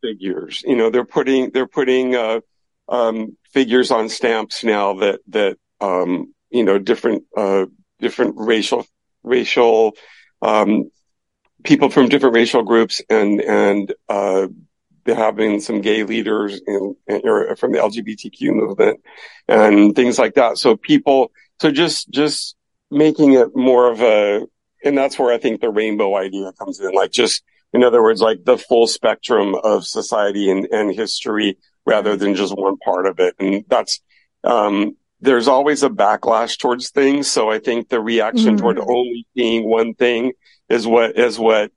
figures. You know, they're putting they're putting uh, um, figures on stamps now that that um, you know different uh, different racial racial um, people from different racial groups and and having some gay leaders in, in, from the LGBTQ movement and things like that. So people, so just just making it more of a, and that's where I think the rainbow idea comes in. Like just in other words, like the full spectrum of society and, and history rather than just one part of it. And that's, um, there's always a backlash towards things. So I think the reaction mm-hmm. toward only being one thing is what, is what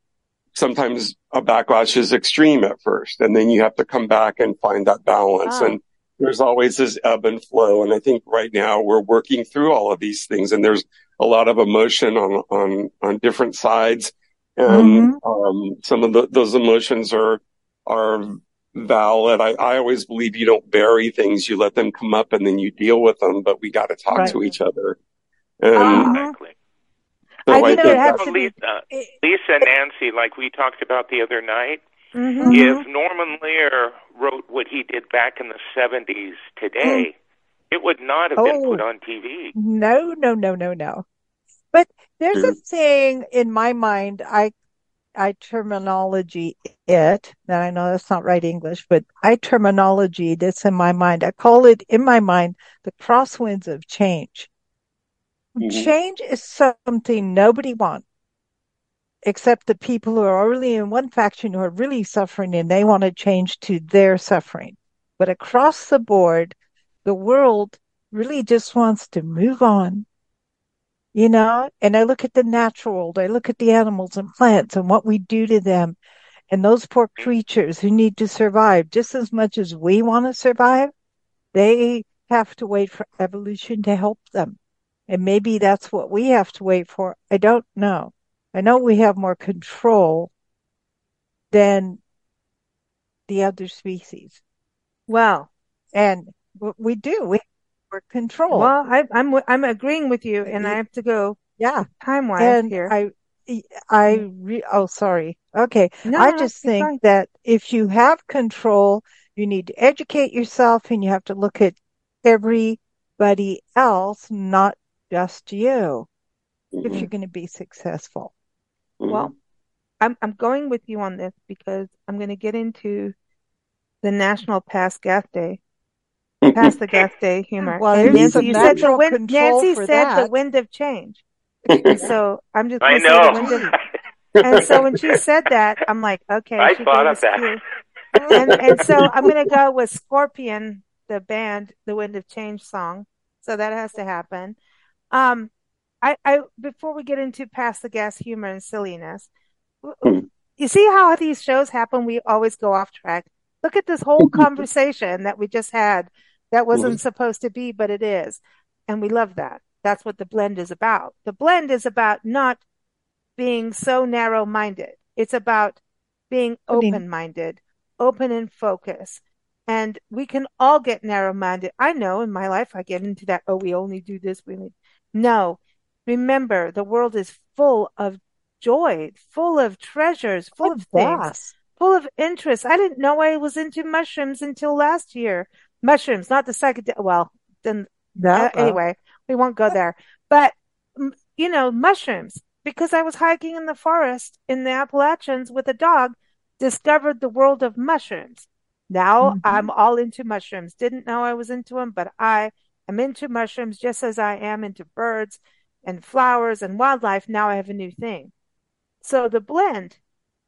sometimes a backlash is extreme at first. And then you have to come back and find that balance. Wow. And there's always this ebb and flow. And I think right now we're working through all of these things and there's a lot of emotion on, on, on different sides. And, mm-hmm. um, some of the, those emotions are, are valid. I, I always believe you don't bury things. You let them come up and then you deal with them, but we got to talk right. to each other. And uh-huh. Exactly. So I, I think, it to be, Lisa, Lisa and Nancy, like we talked about the other night, mm-hmm. if Norman Lear wrote what he did back in the 70s today, mm. it would not have oh. been put on TV. No, no, no, no, no. But there's mm. a thing in my mind, I I terminology it. and I know that's not right English, but I terminology this in my mind. I call it in my mind the crosswinds of change. Mm-hmm. Change is something nobody wants except the people who are really in one faction who are really suffering and they want to change to their suffering. But across the board, the world really just wants to move on you know, and I look at the natural world, I look at the animals and plants and what we do to them and those poor creatures who need to survive just as much as we want to survive. They have to wait for evolution to help them. And maybe that's what we have to wait for. I don't know. I know we have more control than the other species. Well, and we do. We for control. Well, I, am I'm, I'm agreeing with you, and I have to go. Yeah, time wise here. I I re- oh sorry. Okay, no, I just think fine. that if you have control, you need to educate yourself, and you have to look at everybody else, not just you, mm-hmm. if you're going to be successful. Mm-hmm. Well, I'm I'm going with you on this because I'm going to get into the National Pass Gas Day past the gas day [LAUGHS] humor. Well, and Nancy, you said the wind, Nancy said that. the wind of change. And [LAUGHS] so I'm just I know. [LAUGHS] and so when she said that, I'm like, okay. I thought of that. and, and so I'm going to go with Scorpion, the band, the Wind of Change song. So that has to happen. Um, I, I, before we get into past the gas humor and silliness, hmm. you see how these shows happen? We always go off track. Look at this whole [LAUGHS] conversation that we just had that wasn't mm-hmm. supposed to be, but it is. And we love that. That's what the blend is about. The blend is about not being so narrow minded. It's about being open minded, open and focus. And we can all get narrow minded. I know in my life I get into that, oh, we only do this, we only no. Remember, the world is full of joy, full of treasures, full of things, full of interest. I didn't know I was into mushrooms until last year. Mushrooms, not the psychedelic. Well, then uh, anyway, we won't go there. But you know, mushrooms because I was hiking in the forest in the Appalachians with a dog, discovered the world of mushrooms. Now mm-hmm. I'm all into mushrooms. Didn't know I was into them, but I am into mushrooms just as I am into birds and flowers and wildlife. Now I have a new thing. So the blend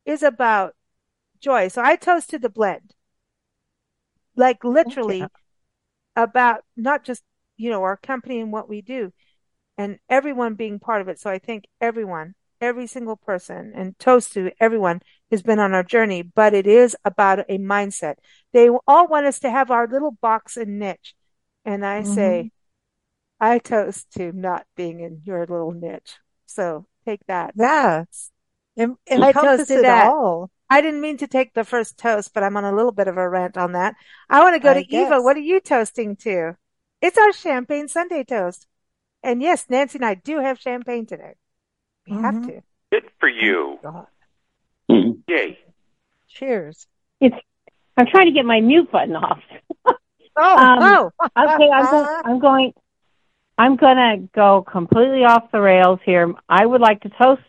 is about joy. So I toasted the blend. Like literally about not just, you know, our company and what we do, and everyone being part of it. So I think everyone, every single person, and toast to everyone has been on our journey, but it is about a mindset. They all want us to have our little box and niche. And I mm-hmm. say, I toast to not being in your little niche. So take that. Yes. And, and I toasted that. All. I didn't mean to take the first toast, but I'm on a little bit of a rant on that. I want to go I to guess. Eva. What are you toasting to? It's our champagne Sunday toast. And yes, Nancy and I do have champagne today. We mm-hmm. have to. Good for you. Mm-hmm. Yay. Cheers. It's I'm trying to get my mute button off. Oh, um, oh. okay, I'm, go- [LAUGHS] I'm going I'm going to go completely off the rails here. I would like to toast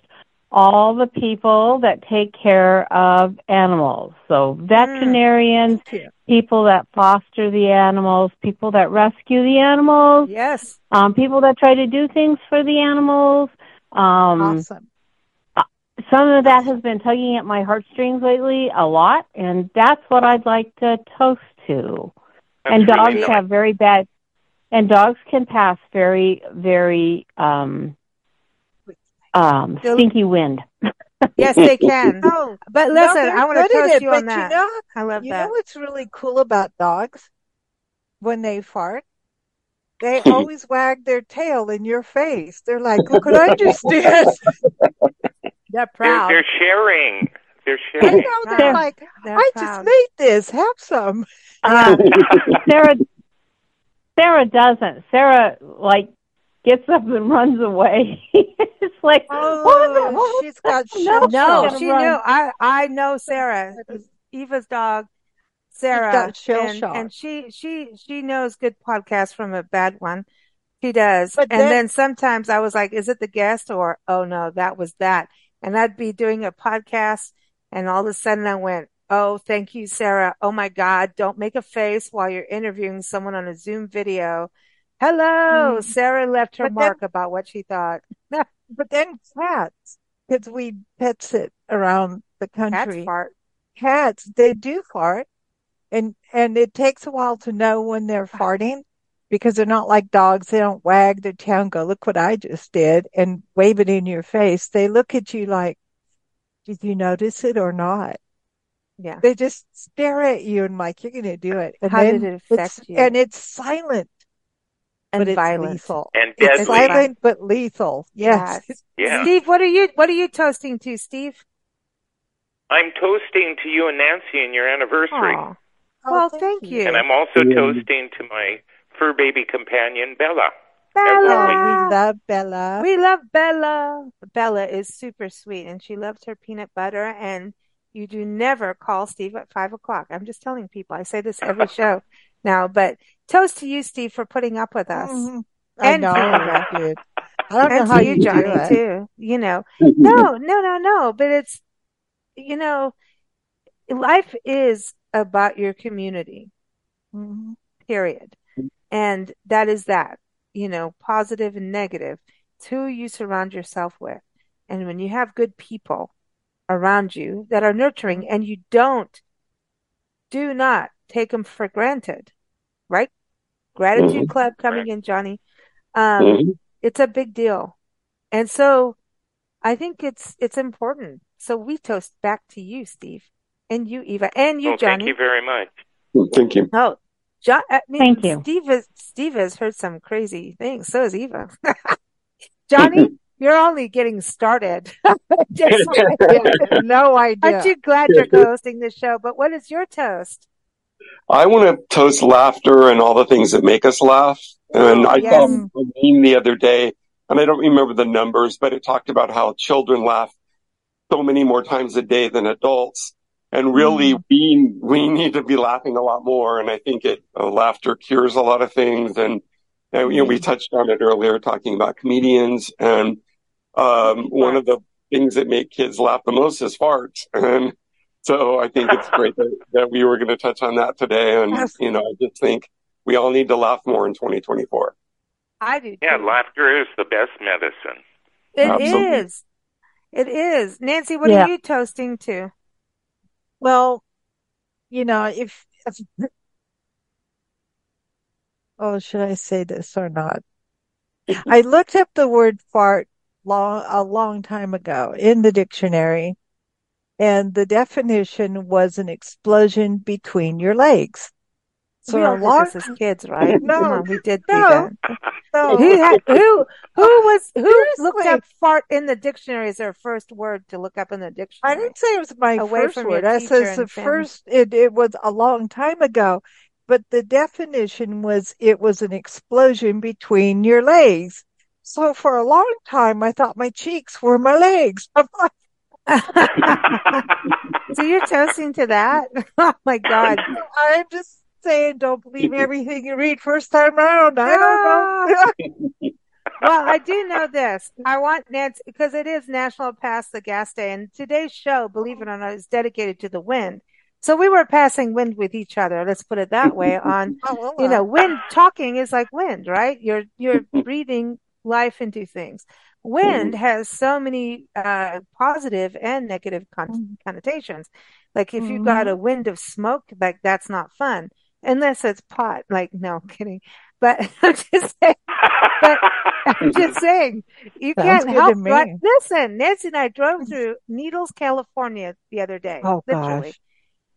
all the people that take care of animals. So veterinarians, mm, people that foster the animals, people that rescue the animals. Yes. Um, people that try to do things for the animals. Um, awesome. Uh, some of that has been tugging at my heartstrings lately a lot, and that's what I'd like to toast to. That's and dogs really have very bad, and dogs can pass very, very um, um, stinky wind. [LAUGHS] yes, they can. [LAUGHS] Oh, but listen, no, I want to trust you on that. You know, I love you that. You know what's really cool about dogs? When they fart, they [LAUGHS] always wag their tail in your face. They're like, "Look what I just did." They're proud. They're, they're sharing. They're sharing. I know. They're like, they're "I proud. just made this. Have some." Um, [LAUGHS] Sarah, Sarah doesn't. Sarah like gets up and runs away. [LAUGHS] it's like, oh, what what she's got [LAUGHS] no, no, she run. knew. I I know Sarah, Eva's dog, Sarah, and, and, she she she knows good podcasts from a bad one. She does, but and then, then sometimes I was like, "Is it the guest?" or "Oh no, that was that," and I'd be doing a podcast, and all of a sudden I went, Oh, thank you, Sarah. Oh my God. Don't make a face while you're interviewing someone on a Zoom video Hello. Mm. Sarah left her but mark then, about what she thought. [LAUGHS] but then cats, because we pets it around the country. Cats fart. Cats, they do fart. And, and it takes a while to know when they're [SIGHS] farting because they're not like dogs. They don't wag their tail and go, look what I just did and wave it in your face. They look at you like, did you notice it or not? Yeah. They just stare at you and like, you're going to do it. And How did it affect you? And it's silent and but violent. lethal. And deadly. It's violent but lethal. Yes. yes. [LAUGHS] Yeah. Steve, what are you what are you toasting to, Steve? I'm toasting to you and Nancy in your anniversary. Aww. Oh, well, oh, thank you. And I'm also yeah. toasting to my fur baby companion, Bella. Bella. We love Bella. We love Bella. Bella is super sweet and she loves her peanut butter and you do never call Steve at five o'clock. I'm just telling people. I say this every [LAUGHS] show now, but toast to you, Steve, for putting up with us. Mm-hmm. And know, I don't and know how you, Johnny, too. You know, no, no, no, no. But it's, you know, life is about your community. Mm-hmm. Period. And that is that. You know, positive and negative. It's who you surround yourself with. And when you have good people around you that are nurturing and you don't, do not take them for granted, right? Gratitude mm-hmm. Club coming in, Johnny. Um, mm-hmm. It's a big deal. And so I think it's, it's important. So we toast back to you, Steve, and you, Eva, and you, well, Johnny. Thank you very much. Thank you. Oh, John, I mean, thank you. Steve has, Steve has heard some crazy things. So has Eva. [LAUGHS] Johnny, [LAUGHS] you're only getting started. [LAUGHS] Just, no idea. Aren't you glad you're hosting this show? But what is your toast? I want to toast laughter and all the things that make us laugh. And I yes. saw a meme the other day, and I don't remember the numbers, but it talked about how children laugh so many more times a day than adults. And really, mm. we we need to be laughing a lot more. And I think it uh, laughter cures a lot of things. And, and you know, we mm. touched on it earlier, talking about comedians. And um, one of the things that make kids laugh the most is farts. [LAUGHS] And so I think it's [LAUGHS] great that, that we were going to touch on that today. And, yes. you know, I just think we all need to laugh more in 2024. I do. Yeah, laughter is the best medicine. It Absolutely. is. It is. Nancy, what yeah. are you toasting to? Well, you know, if, if oh, should I say this or not? I [LAUGHS] looked up the word fart long a long time ago in the dictionary and the definition was an explosion between your legs. So we all long... did this as kids, right? no, on, we did no, no. Who, had, who who was who Seriously. looked up fart in the dictionary as their first word to look up in the dictionary? I didn't say it was my Away first word. I said the first. It it was a long time ago, but the definition was it was an explosion between your legs. So for a long time, I thought my cheeks were my legs. [LAUGHS] [LAUGHS] So you're toasting to that? [LAUGHS] Oh my God. I'm just saying, don't believe [LAUGHS] everything you read first time around. I don't know. [LAUGHS] [LAUGHS] well, I do know this. I want Nancy, because it is National Pass the Gas Day, and today's show, believe it or not, is dedicated to the wind. So we were passing wind with each other. Let's put it that way. On, oh, you know, wind talking is like wind, right? You're, you're breathing life into things wind mm-hmm. has so many uh, positive and negative con- mm-hmm. connotations. Like if mm-hmm. you got a wind of smoke, like that's not fun unless it's pot. Like no kidding, but [LAUGHS] I'm just saying. But I'm just saying you [LAUGHS] Sounds can't help but listen. Nancy and I drove through Needles, California the other day. Oh literally. gosh.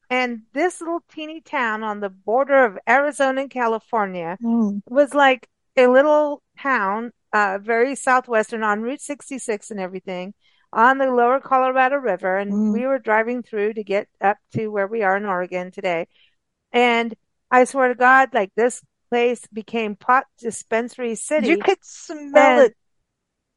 And this little teeny town on the border of Arizona and California mm. was like a little town uh, very southwestern on Route 66 and everything on the lower Colorado River. And mm. we were driving through to get up to where we are in Oregon today. And I swear to God, like this place became pot dispensary city. You could smell and, it.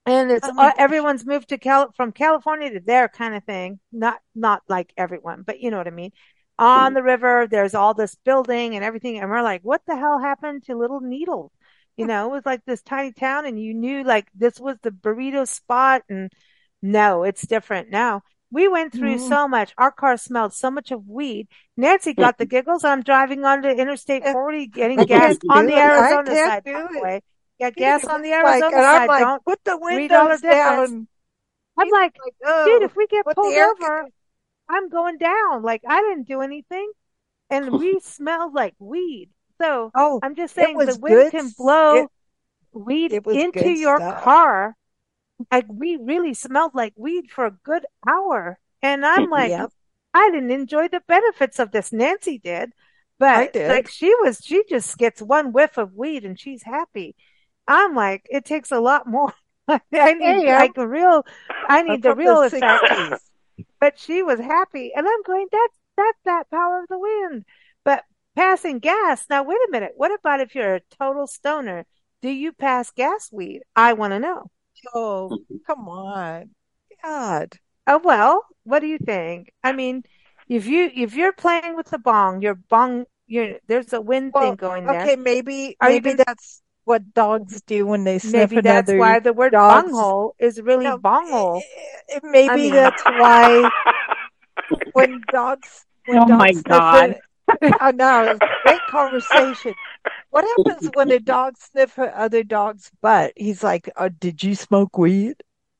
And it's oh everyone's moved to Cal from California to there kind of thing. Not not like everyone, but you know what I mean. On hmm. the river, there's all this building and everything, and we're like, what the hell happened to Little Needle? You know, it was like this tiny town and you knew like this was the burrito spot and no, it's different now. We went through mm. so much. Our car smelled so much of weed. Nancy got the giggles. I'm driving onto Interstate 40, getting gas on the Arizona side. By Got gas on the Arizona like, side. Like, Don't put the windows down. I'm like, like oh, dude, if we get pulled over, I'm going down. Like I didn't do anything, and we [LAUGHS] smelled like weed. So oh, I'm just saying the wind can blow it, weed it into your stuff. car. Like we really smelled like weed for a good hour. And I'm like, yep. I didn't enjoy the benefits of this. Nancy did, but did. like she was, she just gets one whiff of weed and she's happy. I'm like, it takes a lot more. [LAUGHS] I need like a real, I need the real effect. [LAUGHS] but she was happy and I'm going, that's, that's that power of the wind. But passing gas. Now, wait a minute. What about if you're a total stoner? Do you pass gas weed? I want to know. Oh, come on. God. Oh, well, what do you think? I mean, if you, if you're playing with the bong, your bong, you're, there's a wind well, thing going there. Okay. Maybe, Are maybe gonna, that's what dogs do when they sniff maybe that's why the word dog's... bunghole is really no, bunghole. Maybe I mean, that's why [LAUGHS] when dogs, when oh dogs my God. [LAUGHS] I know. Great conversation. What happens when a dog sniffs other dog's butt? He's like, oh, "Did you smoke weed?"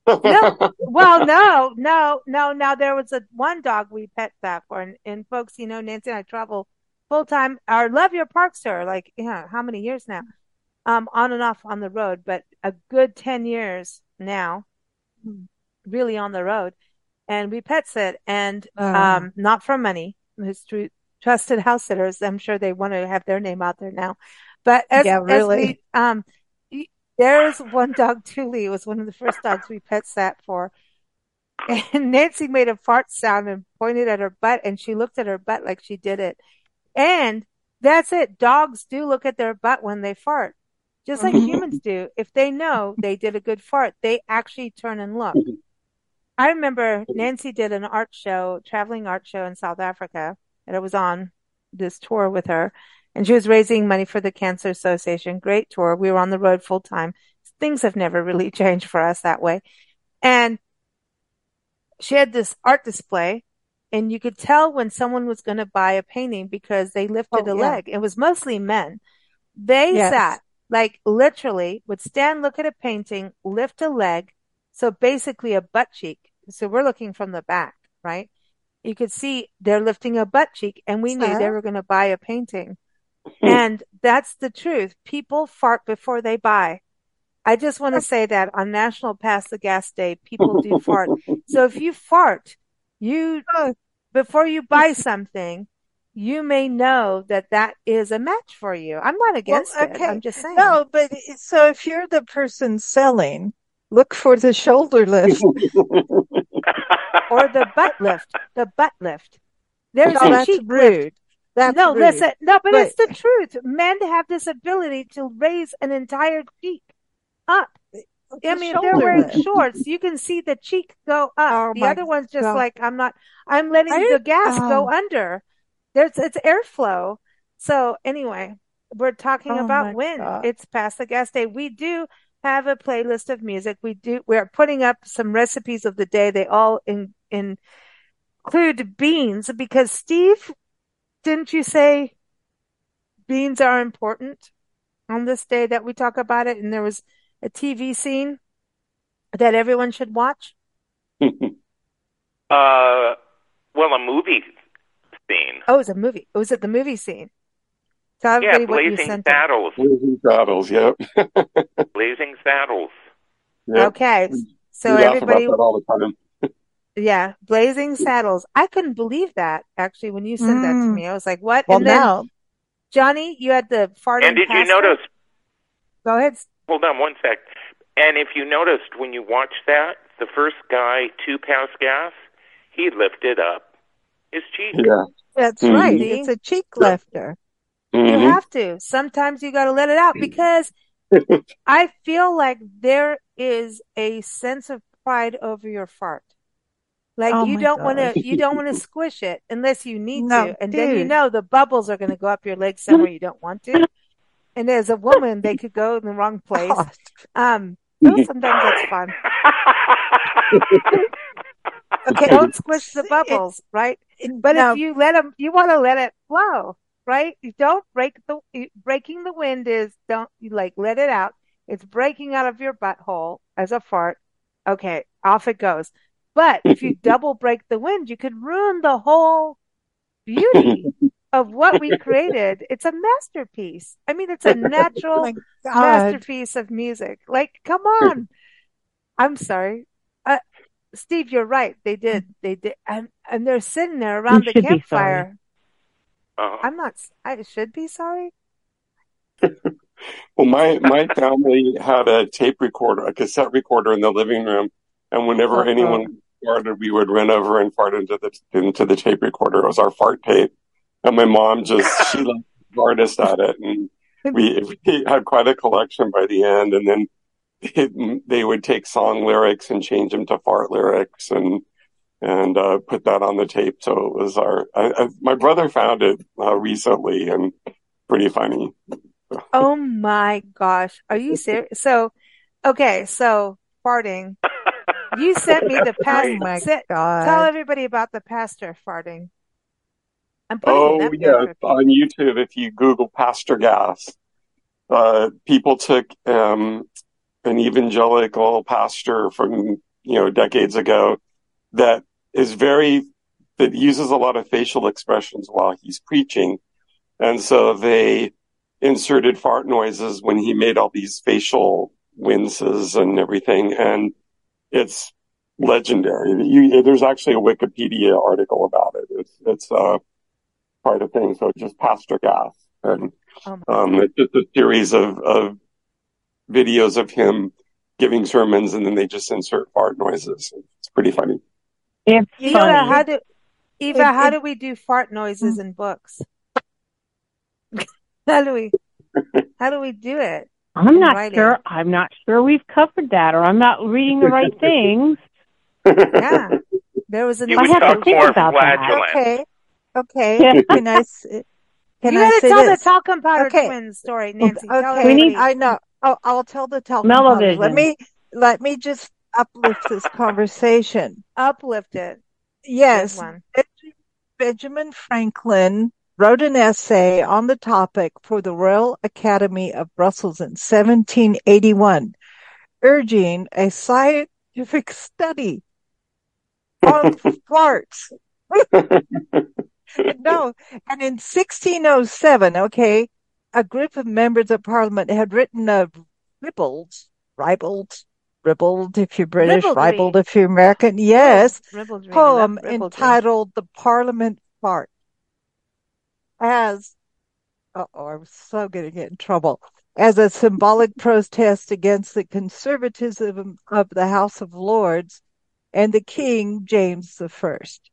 no, well, no, no, no. Now there was a one dog we pet that for, and, and folks, you know, Nancy and I travel full time. Our love your parks tour, like, yeah, how many years now? Um, on and off on the road, but a good ten years now, really on the road. And we pet sit, and uh. um, not for money. It's true, trusted house sitters. I'm sure they want to have their name out there now. But as, yeah, really. As we, um, there's one dog, Thule, was one of the first dogs we pet sat for. And Nancy made a fart sound and pointed at her butt and she looked at her butt like she did it. And that's it. Dogs do look at their butt when they fart. Just like humans do. If they know they did a good fart, they actually turn and look. I remember Nancy did an art show, traveling art show in South Africa, and I was on this tour with her and she was raising money for the Cancer Association. Great tour. We were on the road full time. Things have never really [LAUGHS] changed for us that way. And she had this art display and you could tell when someone was going to buy a painting because they lifted oh, a yeah. leg. It was mostly men. They yes. sat like literally would stand, look at a painting, lift a leg. So basically a butt cheek. So we're looking from the back, right? You could see they're lifting a butt cheek and we knew they were going to buy a painting. [LAUGHS] And that's the truth. People fart before they buy. I just want to say that on National Pass the Gas Day, people do fart. So if you fart, you, before you buy something, you may know that that is a match for you. I'm not against well, okay. it. I'm just saying. No, but so if you're the person selling, look for the shoulder lift [LAUGHS] or the butt lift. The butt lift. There's no, a cheek rude. Lift. That's no, rude. listen, no, but, but it's the truth. Men have this ability to raise an entire cheek up. I mean, they're wearing shorts. You can see the cheek go up. Oh the other one's just God. like, I'm not, I'm letting I, the gas go oh. under. There's, it's airflow. So anyway, we're talking oh about wind. God. It's past the gas day. We do have a playlist of music. We do, we're putting up some recipes of the day. They all in, in, include beans because Steve didn't you say beans are important on this day that we talk about it? And there was a TV scene that everyone should watch? [LAUGHS] uh, well, a movie scene. Oh, it was a movie. It was at the movie scene. Tell yeah, Blazing Saddles. Blazing Saddles, yep. [LAUGHS] Blazing Saddles. Yep. Okay. So everybody all the time. [LAUGHS] Yeah, Blazing Saddles. I couldn't believe that actually when you sent mm. that to mm. me. I was like, "What?" Well, and then, now, Johnny, you had the farting. And did you notice? Go ahead. Hold on one sec. And if you noticed when you watched that, the first guy to pass gas, he lifted up his cheek. Yeah, that's mm-hmm. right. It's a cheek lifter. Mm-hmm. You have to. Sometimes you got to let it out because [LAUGHS] I feel like there is a sense of pride over your fart. Like oh you don't want to, you don't want to squish it unless you need no, to, and dude. then you know the bubbles are going to go up your leg somewhere you don't want to. And as a woman, they could go in the wrong [LAUGHS] place. Um, so sometimes that's fun. [LAUGHS] okay, don't squish the bubbles, right? But no. if you let them, you want to let it flow, right? You don't break the breaking the wind is don't you like let it out. It's breaking out of your butthole as a fart. Okay, off it goes. But if you [LAUGHS] double break the wind, you could ruin the whole beauty [LAUGHS] of what we created. It's a masterpiece. I mean, it's a natural oh masterpiece of music. Like, come on. I'm sorry. Uh, Steve, you're right. They did. They did. And, and they're sitting there around the campfire. Uh-huh. I'm not, I should be sorry. well, my, my family had a tape recorder, a cassette recorder in the living room and whenever uh-huh. anyone farted, we would run over and fart into the into the tape recorder. It was our fart tape, and my mom just she [LAUGHS] like artist at it, and we, we had quite a collection by the end. And then it, [LAUGHS] they would take song lyrics and change them to fart lyrics, and and uh, put that on the tape. So it was our. I, I, my brother found it uh, recently, and pretty funny. oh my gosh, are you [LAUGHS] serious? So, okay, so farting you sent me the pastor. Oh my God. Tell everybody about the pastor farting. I'm putting oh, yeah. On YouTube, if you Google Pastor Gas, uh, people took um, an evangelical pastor from you know decades ago that is very that uses a lot of facial expressions while he's preaching, and so they inserted fart noises when he made all these facial winces and everything, and it's legendary. You, there's actually a Wikipedia article about it. It's it's uh, part of thing. So just Pastor Gass, and oh um, it's just a series of of videos of him giving sermons, and then they just insert fart noises. It's pretty funny. It's Eva, funny. how do Eva? It, how it, do we do fart noises in books? [LAUGHS] how do we? How do we do it? I'm not writing? sure. I'm not sure we've covered that, or I'm not reading the right [LAUGHS] things. yeah, there was an. You would talk more flagellant. Okay, okay. Yeah. [LAUGHS] Can I? Can you I gotta tell this? the talcum powder okay. twins story, Nancy. Okay, we need, I know. Oh, I'll tell the talcum powder. Let me let me just uplift this conversation. Uplift it. Yes, Benjamin Franklin wrote an essay on the topic for the Royal Academy of Brussels in 1781, urging a scientific study on [LAUGHS] farts. [LAUGHS] no, and in 1607, okay, a group of members of parliament had written a ribald, ribald, ribald if you're British, Ribaldry. ribald if you're American, yes, oh, Ribaldry, poem entitled The Parliament Fart. As, oh, I'm so going to get in trouble, as a symbolic protest against the conservatism of the House of Lords and the King James the First.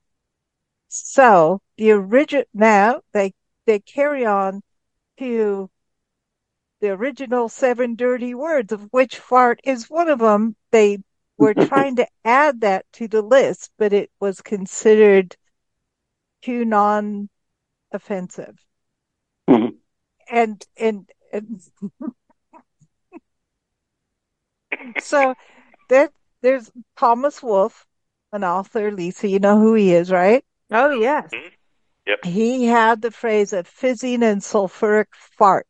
So the original now they they carry on to the original seven dirty words, of which fart is one of them. They were [LAUGHS] trying to add that to the list, but it was considered too non offensive. Mm-hmm. And, and, and [LAUGHS] so there, there's Thomas Wolfe, an author, Lisa, you know who he is, right? Oh, yes. Mm-hmm. Yep. He had the phrase a fizzing and sulfuric fart.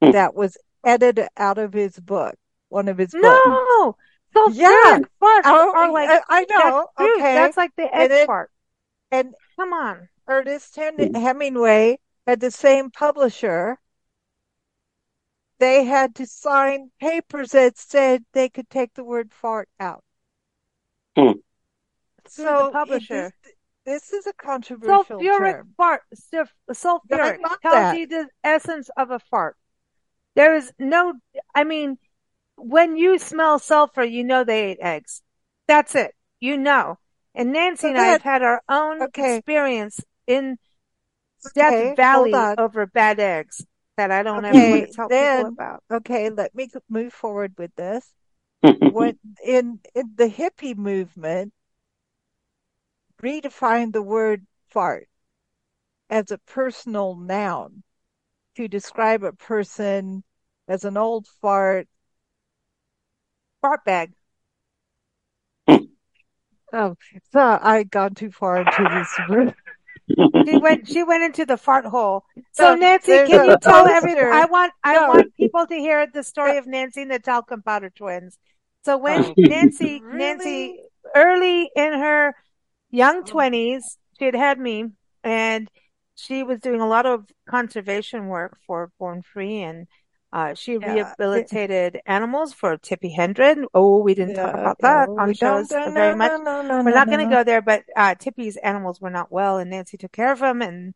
That was edited out of his book, one of his no! books. No, sulfuric yeah. farts oh, are like, I, I know. That's, okay. That's like the egg and fart. And come on. Ernest Hemingway had the same publisher. They had to sign papers that said they could take the word fart out. Hmm. So publisher. This, this, is a controversial sulfuric term. fart. Sulfuric tells that. you the essence of a fart. There is no. I mean, when you smell sulfur, you know they ate eggs. That's it. You know. And Nancy and I have had our own okay. experience in Death okay, Valley over bad eggs that I don't okay, ever want to tell then, people about. Okay, let me move forward with this. when in in the hippie movement, redefined the word fart as a personal noun to describe a person as an old fart, fart bag. [LAUGHS] oh, so I gone too far into this she went. She went into the fart hole. So, Nancy, can you tell everyone? I want. I no. want people to hear the story of Nancy and the talcum powder twins. So when oh. Nancy, [LAUGHS] really? Nancy, early in her young twenties, she had had me, and she was doing a lot of conservation work for Born Free and uh, she yeah. rehabilitated animals for Tippi Hedren. Oh, we didn't yeah, talk about that on shows very no, much. No, no, we're not going to go there, but uh, Tippi's animals were not well, and Nancy took care of them. And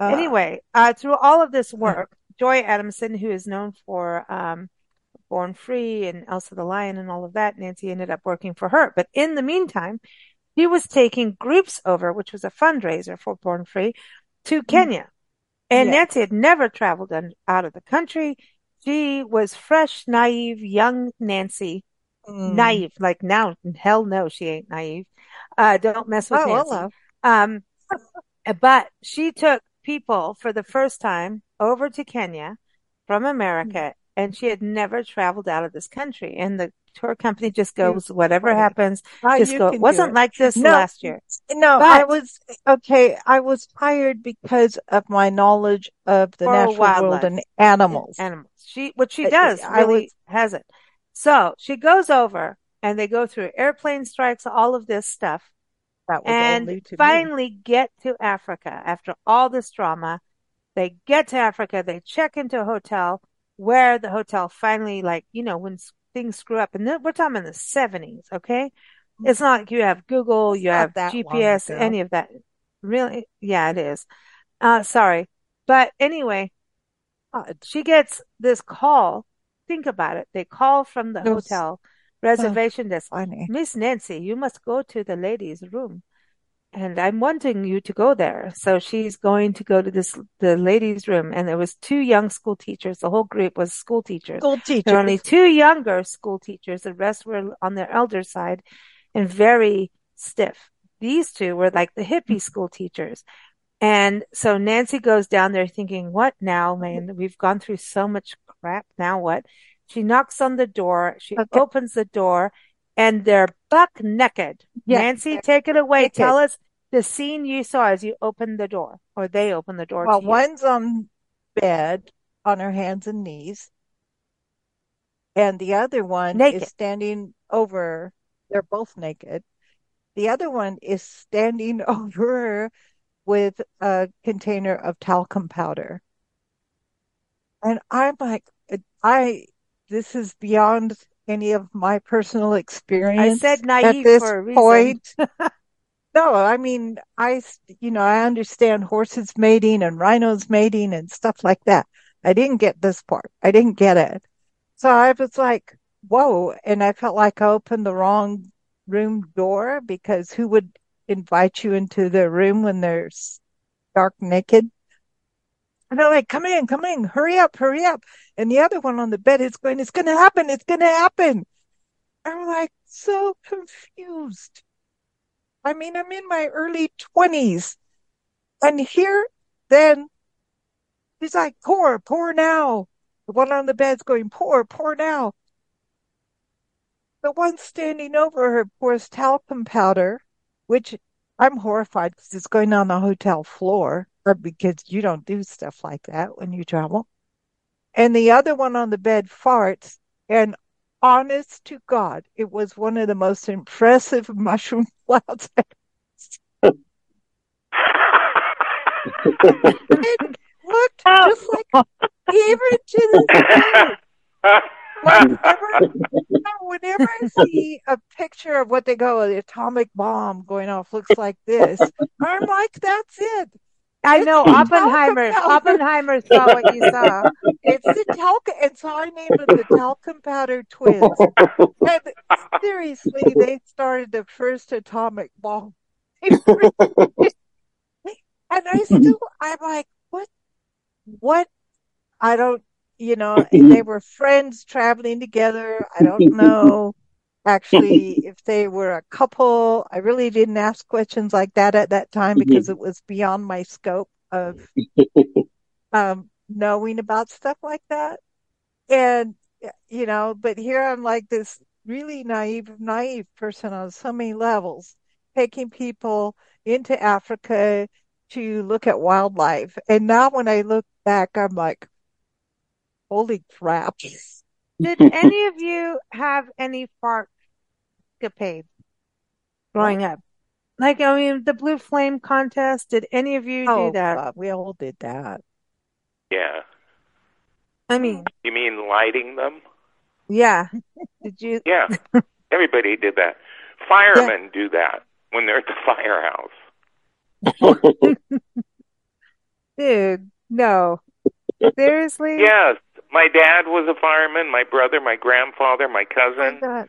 uh, anyway, uh, through all of this work, Joy Adamson, who is known for um, Born Free and Elsa the Lion and all of that, Nancy ended up working for her. But in the meantime, he was taking groups over, which was a fundraiser for Born Free, to mm. Kenya. And. Nancy had never traveled out of the country. She was fresh, naive, young Nancy. Mm. Naive, like now, hell no, she ain't naive. Uh, don't mess with oh, Nancy. Um, but she took people for the first time over to Kenya from America, mm. and she had never traveled out of this country. And the tour company just goes, whatever happens, just go. It wasn't it. like this no, last year. No, but, I was, okay, I was hired because of my knowledge of the natural wildlife. world and animals. Animals. She, what she does really was, has it. So she goes over and they go through airplane strikes, all of this stuff. and finally me. get to Africa after all this drama. They get to Africa, they check into a hotel where the hotel finally, like, you know, when things screw up, and we're talking in the 70s, okay? It's not like you have Google, you have GPS, any of that. Really? Yeah, it is. Uh, sorry. But anyway, uh, she gets this call. Think about it. They call from the hotel reservation desk. Miss Nancy, you must go to the ladies' room and I'm wanting you to go there. So she's going to go to this, the ladies room. And there was two young school teachers. The whole group was school teachers. School teachers. There were only two younger school teachers. The rest were on their elder side and very stiff. These two were like the hippie mm-hmm. school teachers. And so Nancy goes down there thinking, what now, man? Mm-hmm. We've gone through so much crap. Now what? She knocks on the door. She okay. opens the door and they're buck naked. Yes. Nancy, take it away. Naked. Tell us the scene you saw as you opened the door, or they opened the door. Well, one's on bed on her hands and knees, and the other one naked. is standing over. They're both naked. The other one is standing [LAUGHS] over with a container of talcum powder. And I'm like, I, this is beyond any of my personal experience. I said naive at this for a reason. point. [LAUGHS] no, I mean, I, you know, I understand horses mating and rhinos mating and stuff like that. I didn't get this part. I didn't get it. So I was like, whoa. And I felt like I opened the wrong room door because who would invite you into their room when they're stark naked? And they're like, come in, come in, hurry up, hurry up. And the other one on the bed is going, it's going to happen. It's going to happen. I'm like so confused. I mean, I'm in my early twenties and here then he's like, pour, pour now. The one on the bed's going, pour, pour now. The one standing over her pours talcum powder, which I'm horrified because it's going on the hotel floor because you don't do stuff like that when you travel. And the other one on the bed farts. And honest to God, it was one of the most impressive [LAUGHS] mushroom clouds [LAUGHS] it looked just like even to the whenever, whenever I see a picture of what they go, the atomic bomb going off looks like this, I'm like, that's it. I know Oppenheimer. Oppenheimer saw what you saw. [LAUGHS] It's the talcum, and so I named the talcum powder twins. [LAUGHS] And seriously, they started the first atomic bomb. [LAUGHS] and I still, I'm like, what? What? I don't, you know, they were friends traveling together. I don't know actually if they were a couple. I really didn't ask questions like that at that time mm-hmm. because it was beyond my scope of [LAUGHS] um, knowing about stuff like that. And, you know, but here I'm like this really naive, naive person on so many levels, taking people into Africa to look at wildlife. And now when I look back, I'm like, holy crap. Did [LAUGHS] any of you have any fart escapade growing up? Like, I mean, the Blue Flame contest, did any of you oh, do that? God, we all did that. Yeah. I mean, you mean lighting them? Yeah. [LAUGHS] Did you? Yeah. Everybody did that. Firemen yeah. do that when they're at the firehouse. [LAUGHS] Dude, no. Seriously? Yes. My dad was a fireman, my brother, my grandfather, my cousin. Oh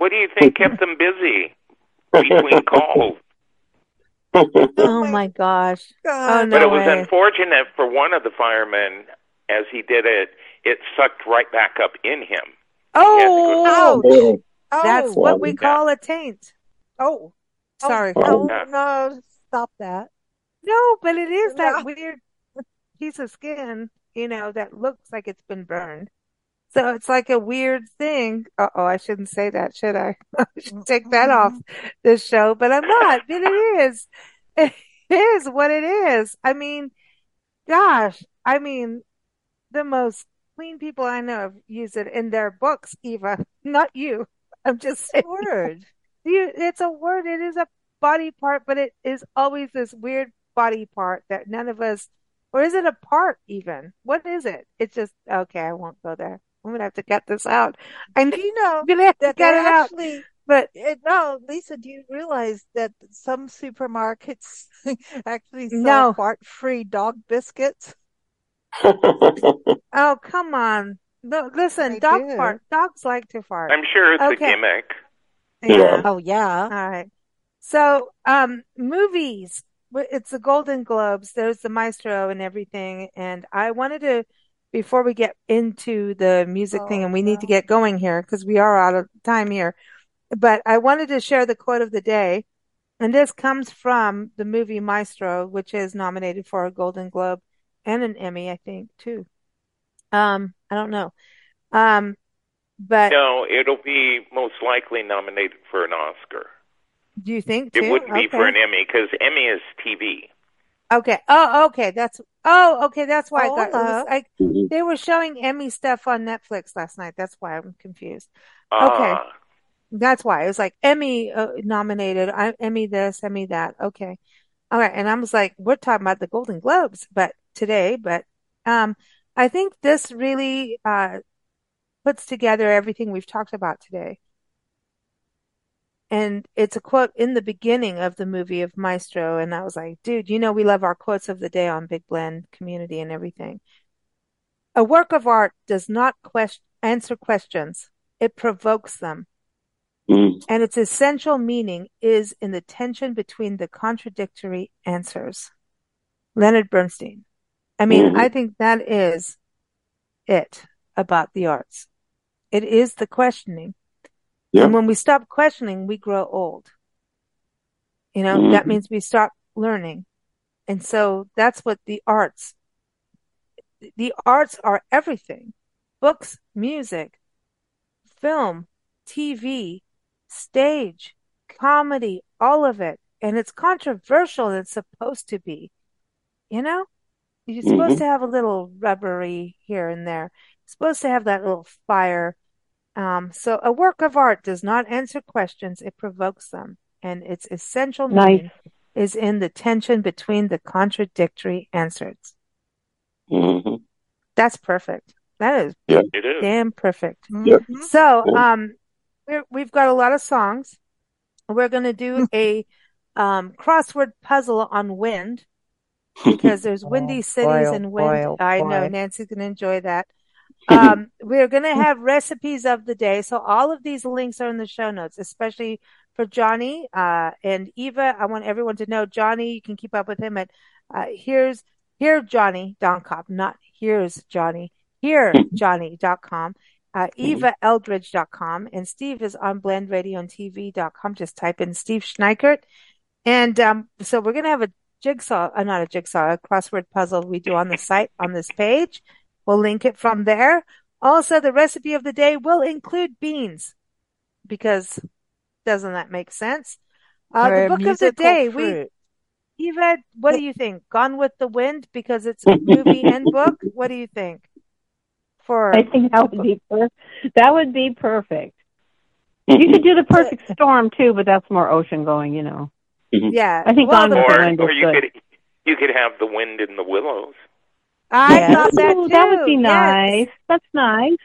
what do you think kept them busy between [LAUGHS] calls? Oh, oh my gosh. Oh, no but it was way. unfortunate for one of the firemen as he did it, it sucked right back up in him. Oh, ouch. Oh, That's what we call a taint. Oh, oh sorry. Oh, oh, no, no, stop that. No, but it is that weird piece of skin, you know, that looks like it's been burned. So it's like a weird thing. Uh oh, I shouldn't say that, should I? [LAUGHS] I should take that off [LAUGHS] this show, but I'm not. But it is. [LAUGHS] It is what it is. I mean, gosh, I mean, the most clean people I know use it in their books, Eva, not you. I'm just saying. Word. You, it's a word. It is a body part, but it is always this weird body part that none of us, or is it a part even? What is it? It's just, okay, I won't go there. I'm gonna have to get this out. I do you know I'm gonna have to get it actually, out. But it, no, Lisa, do you realize that some supermarkets [LAUGHS] actually sell no. fart-free dog biscuits? [LAUGHS] oh, come on. No, listen, they dog do. fart. Dogs like to fart. I'm sure it's okay. a gimmick. Yeah. Oh, yeah. All right. So, um, movies. It's the Golden Globes. There's the Maestro and everything. And I wanted to, before we get into the music oh, thing, and we need to get going here because we are out of time here. But I wanted to share the quote of the day. And this comes from the movie Maestro, which is nominated for a Golden Globe and an Emmy, I think, too. Um, I don't know. Um, but no, it'll be most likely nominated for an Oscar. Do you think too? it wouldn't be for an Emmy because Emmy is TV? Okay. Oh, okay. That's oh, okay. That's why oh, I got. Was, I, mm-hmm. they were showing Emmy stuff on Netflix last night. That's why I'm confused. Uh, okay. That's why it was like Emmy uh, nominated. I, Emmy this, Emmy that. Okay. All right. And I was like, we're talking about the Golden Globes, but today, but um, I think this really uh, puts together everything we've talked about today. And it's a quote in the beginning of the movie of Maestro. And I was like, dude, you know, we love our quotes of the day on Big Blend community and everything. A work of art does not quest- answer questions. It provokes them. Mm. And its essential meaning is in the tension between the contradictory answers. Leonard Bernstein. I mean, mm-hmm. I think that is it about the arts. It is the questioning. Yeah. And when we stop questioning, we grow old. You know, mm-hmm. that means we stop learning. And so that's what the arts, the arts are everything. Books, music, film, TV, stage, comedy, all of it. And it's controversial. It's supposed to be, you know? You're supposed mm-hmm. to have a little rubbery here and there. You're supposed to have that little fire. Um, so a work of art does not answer questions; it provokes them, and its essential nice. is in the tension between the contradictory answers. Mm-hmm. That's perfect. That is, yeah. damn perfect. Mm-hmm. So, um, we have got a lot of songs. We're going to do [LAUGHS] a um, crossword puzzle on wind [LAUGHS] because there's windy oh, cities boy, and wind. Boy, I know Nancy's going to enjoy that. Um, [LAUGHS] we're going to have recipes of the day. So all of these links are in the show notes, especially for Johnny, uh, and Eva. I want everyone to know Johnny. You can keep up with him at, uh, here's, here Johnny Doncop, not here's Johnny, here [LAUGHS] Johnny dot Johnny.com, uh, EvaEldridge.com, and Steve is on blendradioandtv.com. Just type in Steve Schneickert. And, um, so we're going to have a jigsaw, uh, not a jigsaw, a crossword puzzle we do on the site on this page. We'll link it from there. Also, the recipe of the day will include beans because doesn't that make sense? Uh, the book of the day, fruit. we, Eva, what do you think? Gone with the Wind because it's a [LAUGHS] movie and book. What do you think? For I think that would be per- that would be perfect. You could do the [LAUGHS] perfect storm too, but that's more ocean going, you know. Mm-hmm. Yeah, I think well, Gone with the Wind or you good. could you could have the wind in the willows. I yes. thought that too. That would be nice. Yes. That's nice.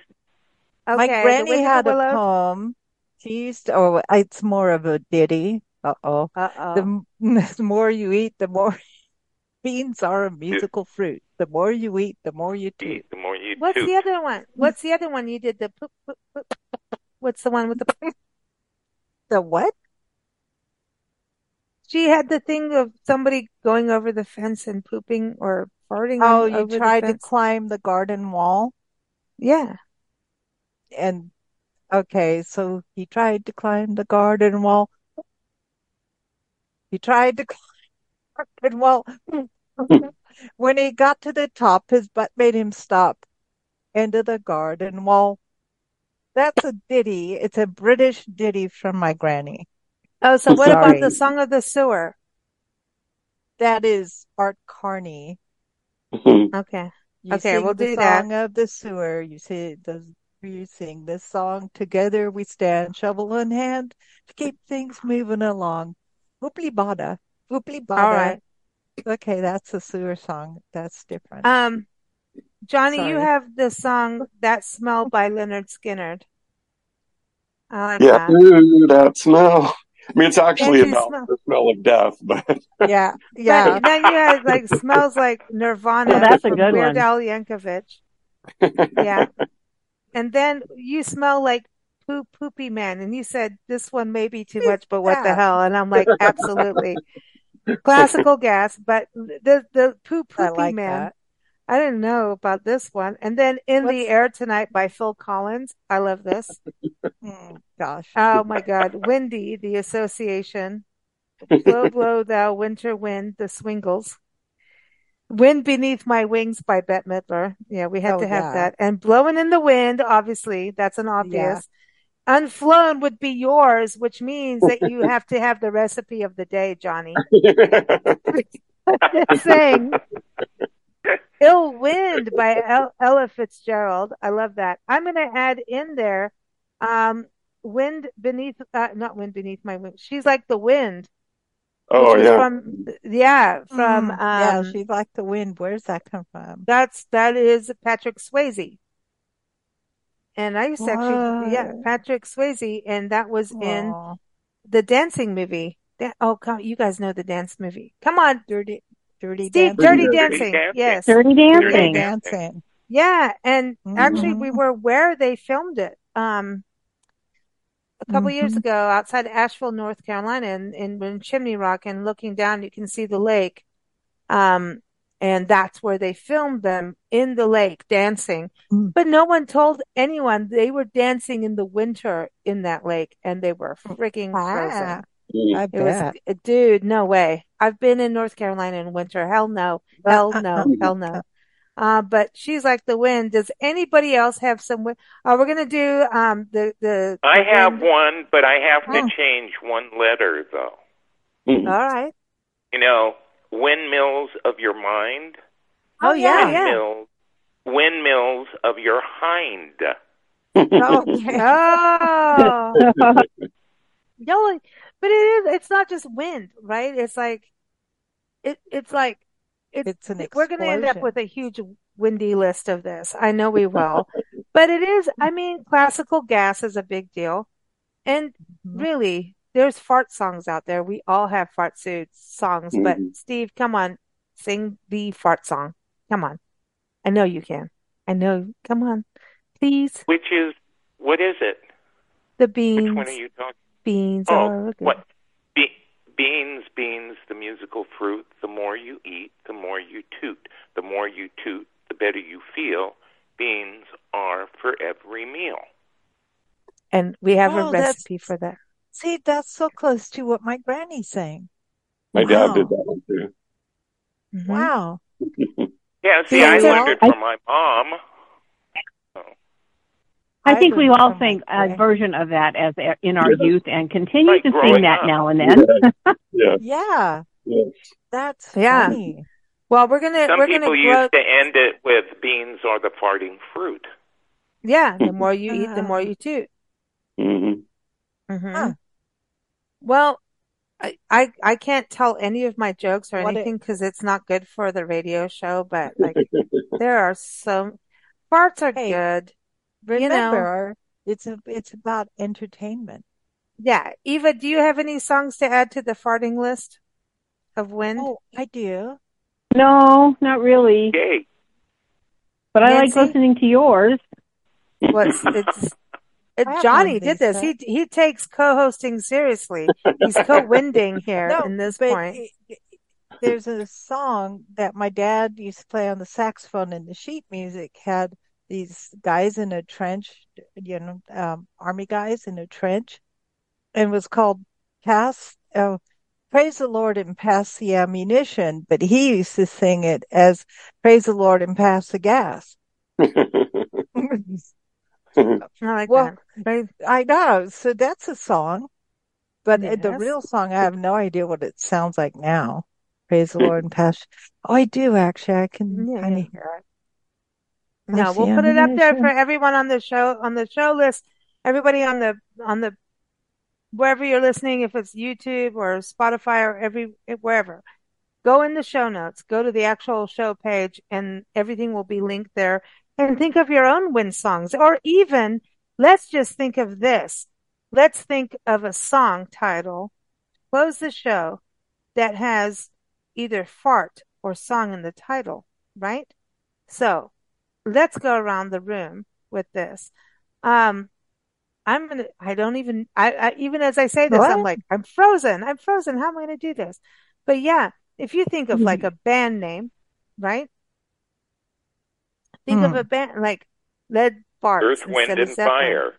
Okay, My granny had a poem. She used to, oh, it's more of a ditty. Uh oh. Uh oh. The, [LAUGHS] the more you eat, the more [LAUGHS] beans are a musical fruit. The more you eat, the more you eat. The more you. What's toot. the other one? What's the other one you did? The poop, poop, poop. What's the one with the the what? She had the thing of somebody going over the fence and pooping or farting. Oh, you tried to climb the garden wall? Yeah. And okay, so he tried to climb the garden wall. He tried to [LAUGHS] climb the garden wall. [LAUGHS] when he got to the top, his butt made him stop. end of the garden wall. That's a ditty. It's a British ditty from my granny. Oh, so what Sorry. about the Song of the Sewer? That is Art Carney. [LAUGHS] okay. You okay, we'll do the that. Song of the Sewer. You see the you sing this song together. We stand, shovel in hand, to keep things moving along. Whooply bada, whooply bada. All right. Okay, that's a sewer song. That's different. Um, Johnny, Sorry. you have the song "That Smell" by Lynyrd Skynyrd. Like yeah, that. Ooh, that smell. I mean, it's actually about smell? the smell of death, but [LAUGHS] yeah, [LAUGHS] yeah. But then you had like smells like Nirvana. Oh, that's a good Weird one. Al Yankovic. yeah, and then you smell like poop, poopy man, and you said this one may be too much, but what the hell? And I'm like, absolutely, [LAUGHS] classical gas, but the the poop, poopy like man. That. I didn't know about this one. And then In What's... the Air Tonight by Phil Collins. I love this. oh, gosh. Oh my God. Windy, the association. blow, blow, thou winter wind, the swingles. Wind Beneath My Wings by Bette Midler. Yeah, we had oh, to have yeah. that. And Blowing in the Wind, obviously, that's an obvious. Yeah. Unflown would be yours, which means that you have to have the recipe of the day, Johnny. [LAUGHS] [LAUGHS] saying. Ill Wind by Ella Fitzgerald. I love that. I'm going to add in there um, Wind Beneath, uh, not Wind Beneath My Wings. She's like the wind. Oh yeah. From, yeah, from mm, um, yeah, she's like the wind. Where's that come from? That's that is Patrick Swayze. And I used to actually, yeah, Patrick Swayze, and that was in the dancing movie. That, oh, God, you guys know the dance movie. Come on, dirty, dirty, Steve, dancing. dirty, dancing. dancing. Yes, dirty dancing. Dirty dancing. Yeah, and mm-hmm. actually, we were where they filmed it. Um, a couple mm-hmm. years ago outside Asheville, North Carolina, in, in, in, Chimney Rock, and looking down, you can see the lake. Um, and that's where they filmed them in the lake dancing. Mm. But no one told anyone they were dancing in the winter in that lake, and they were freaking frozen. I it bet. was, dude, no way. I've been in North Carolina in winter. Hell no. Hell no. Hell no. Uh, but she's like the wind. Does anybody else have some wind? Uh, we're going to do, um, the, the. I have wind. one, but I have to oh. change one letter though. Mm-hmm. All right. You know, windmills of your mind. Oh, yeah. Windmills, yeah. windmills of your hind. [LAUGHS] oh. [LAUGHS] oh. no, but it is, it's not just wind, right? It's like, it, it's like, it's, it's an we're going to end up with a huge windy list of this. I know we will, [LAUGHS] but it is, I mean, classical gas is a big deal. And mm-hmm. really, there's fart songs out there. We all have fart songs, mm-hmm. but Steve, come on, sing the fart song. Come on. I know you can. I know. Come on, please. Which is, what is it? The beans. Which one are you talking? Beans oh, are good. What? beans, beans, the musical fruit. The more you eat, the more you toot. The more you toot, the better you feel. Beans are for every meal. And we have oh, a recipe for that. See, that's so close to what my granny's saying. My wow. dad did that one too. Mm-hmm. Wow. [LAUGHS] yeah, see, I learned it from my mom. I, think we all sing a version of that as in our youth and continue like to sing that up. now and then. [LAUGHS] yeah. yeah. yeah. That's yeah. Funny. Well, we're gonna Some we're people gonna used to end it with beans are the farting fruit. Yeah, the more you eat, the [LAUGHS] more you toot. Mm-hmm. Mm-hmm. Huh. Well, I, I I can't tell any of my jokes or what anything because it... it's not good for the radio show. But like, [LAUGHS] there are some parts are hey, good. Remember, you know, it's a, it's about entertainment. Yeah. Eva, do you have any songs to add to the farting list of wind? Oh, I do. No, not really. Okay. But I like listening to yours. What's [LAUGHS] it's it, Johnny did this. He he takes co-hosting seriously. He's co-winding here no, in this point. It, there's a song that my dad used to play on the saxophone and the sheet music had these guys in a trench, you know, um, army guys in a trench, and was called Pass. Uh, Praise the Lord and pass the ammunition, but he used to sing it as Praise the Lord and pass the gas. I [LAUGHS] like well, that. I know. So that's a song, but yes. the real song, I have no idea what it sounds like now. Praise the [LAUGHS] Lord and pass. Oh, I do actually. I can yeah. kind of hear it. No, we'll put it up there for everyone on the show on the show list. Everybody on the on the wherever you're listening, if it's YouTube or Spotify or every wherever, go in the show notes, go to the actual show page, and everything will be linked there. And think of your own win songs, or even let's just think of this. Let's think of a song title. Close the show that has either fart or song in the title, right? So let's go around the room with this. Um, I'm gonna, I don't even, I, I even as I say this, what? I'm like, I'm frozen. I'm frozen. How am I going to do this? But yeah, if you think of like a band name, right? Think hmm. of a band like Lead Farts. Earth, Wind, and Fire.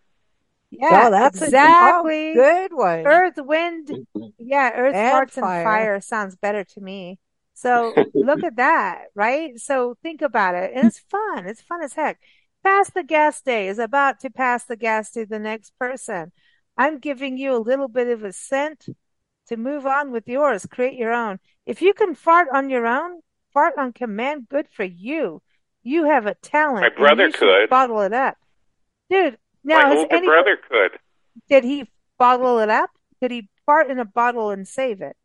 Yeah, oh, that's exactly a good one. Earth, Wind, yeah, Earth, and Farts, fire. and Fire sounds better to me. So [LAUGHS] look at that, right? So think about it. And it's fun. It's fun as heck. Pass the gas day is about to pass the gas to the next person. I'm giving you a little bit of a scent to move on with yours. Create your own. If you can fart on your own, fart on command, good for you. You have a talent. My brother could. Bottle it up. Dude, now My older any, brother could. Did he bottle it up? Did he fart in a bottle and save it?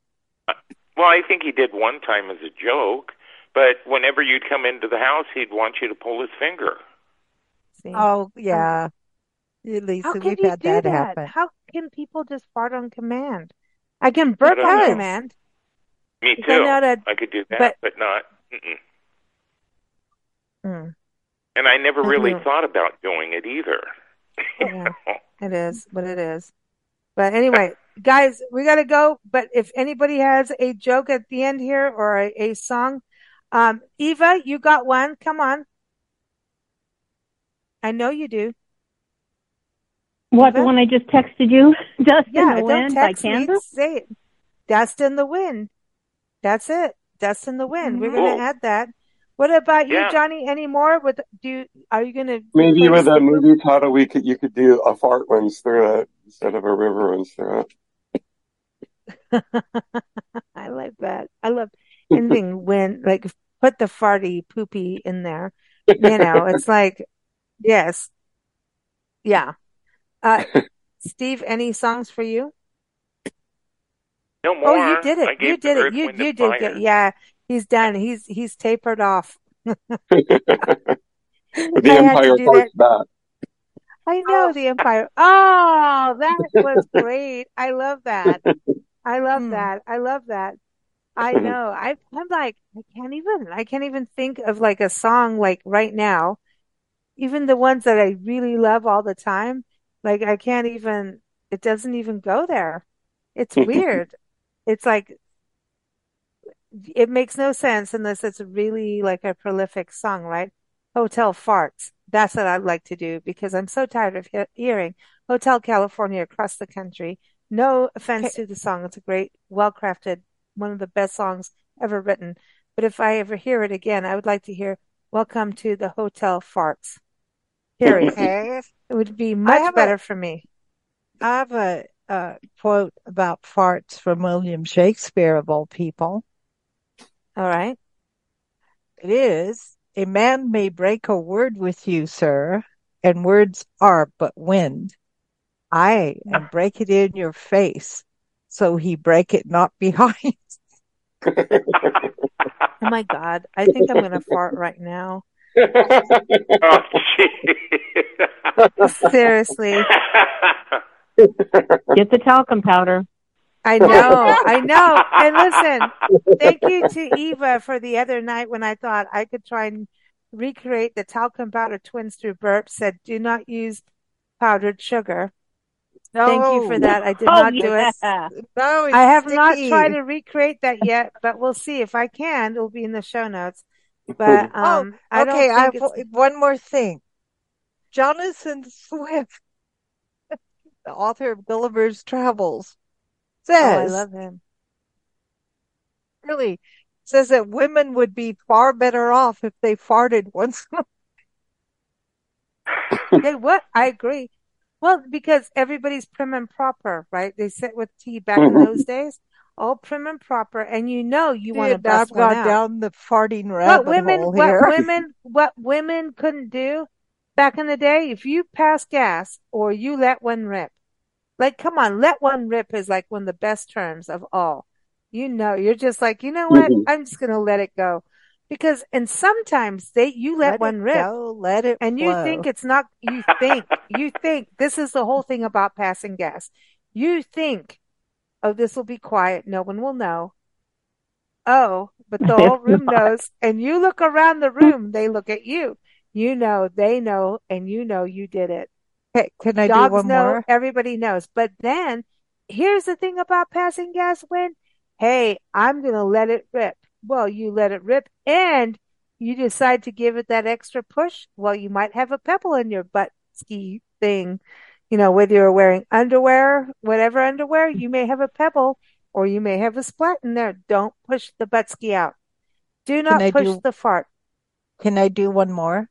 Uh, Well, I think he did one time as a joke, but whenever you'd come into the house, he'd want you to pull his finger. See? Oh, yeah. Lisa, How can we've had that, that, happen. How can people just fart on command? I can burp I on know. command. Me too. I, I could do that, but, but not. Mm. And I never really mm-hmm. thought about doing it either. yeah, [LAUGHS] it is what it is. But anyway, guys, we got to go. But if anybody has a joke at the end here or a, a song, um, Eva, you got one. Come on. I know you do. What, Eva? the one I just texted you? [LAUGHS] Dust yeah, in the Wind by Kansas? say it. Dust in the Wind. That's it. Dust in the Wind. Mm-hmm. We're going to add that. What about you. Johnny? Any more? With do you, are you going to maybe with a movie title we could you could do a fart runs through it instead of a river runs through it. I like that. I love ending [LAUGHS] when like put the farty poopy in there. You know, it's like yes. Yeah. Uh [LAUGHS] Steve, any songs for you? No more. Oh, you did it. You did it. You you did it. Yeah, he's done. He's he's tapered off. [LAUGHS] the Empire Fights Back. I know oh. the Empire. Oh, that was great. I love that. I love mm. that. I love that. I know. I, I'm like, I can't even, I can't even think of like a song like right now. Even the ones that I really love all the time, like I can't even, it doesn't even go there. It's weird. [LAUGHS] it's like, it makes no sense unless it's really like a prolific song, right? Hotel farts. That's what I'd like to do because I'm so tired of he- hearing Hotel California across the country no offense okay. to the song. It's a great, well crafted, one of the best songs ever written. But if I ever hear it again, I would like to hear Welcome to the Hotel Farts. Period. [LAUGHS] it would be much better a, for me. I have a, a quote about farts from William Shakespeare, of all people. All right. It is a man may break a word with you, sir, and words are but wind. I and break it in your face. So he break it not [LAUGHS] behind. oh my God. I think I'm going to fart right now. [LAUGHS] oh, Seriously. [LAUGHS] Get the talcum powder. I [LAUGHS] know, I know. And listen, thank you to Eva for the other night when I thought I could try and recreate the talcum powder twins through burp. Said, do not use powdered sugar. No. Thank you for that. I did oh, not do it. No, I have sticky. not tried to recreate that yet, but we'll see if I can. It'll be in the show notes. But [LAUGHS] oh, um, oh, okay. I, have one more thing. Jonathan Swift, [LAUGHS] the author of Gulliver's Travels, says, oh, "I love him." Really says that women would be far better off if they farted once. they [LAUGHS] what? I agree. Well, because everybody's prim and proper, right? They sit with tea back mm-hmm. in those days, all prim and proper, and you know you want to bust I've gone out. down the farting rabbit what women, hole here. What [LAUGHS] women, what women couldn't do back in the day, if you pass gas or you let one rip, like, come on, let one rip is like one of the best terms of all. You know, you're just like, you know what? Mm-hmm. I'm just going to let it go because and sometimes they you let, let one rip go, let it and flow. you think it's not you think you think this is the whole thing about passing gas you think oh this will be quiet no one will know oh but the whole [LAUGHS] room knows and you look around the room they look at you you know they know and you know you did it okay, can i Dogs do one know, more everybody knows but then here's the thing about passing gas when hey i'm gonna let it rip well, you let it rip and you decide to give it that extra push. Well, you might have a pebble in your butt ski thing. You know, whether you're wearing underwear, whatever underwear, you may have a pebble or you may have a splat in there. Don't push the butt ski out. Do not push do, the fart. Can I do one more?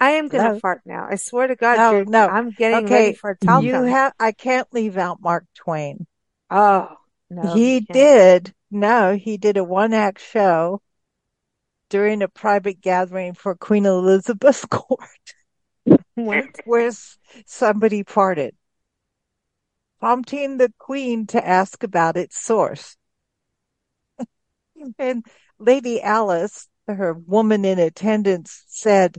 I am going to no. fart now. I swear to God. No, no. I'm getting okay. ready for a tom You have, I can't leave out Mark Twain. Oh, no. He did no, he did a one act show during a private gathering for Queen Elizabeth's [LAUGHS] court where somebody farted, prompting the Queen to ask about its source. [LAUGHS] and Lady Alice, her woman in attendance, said,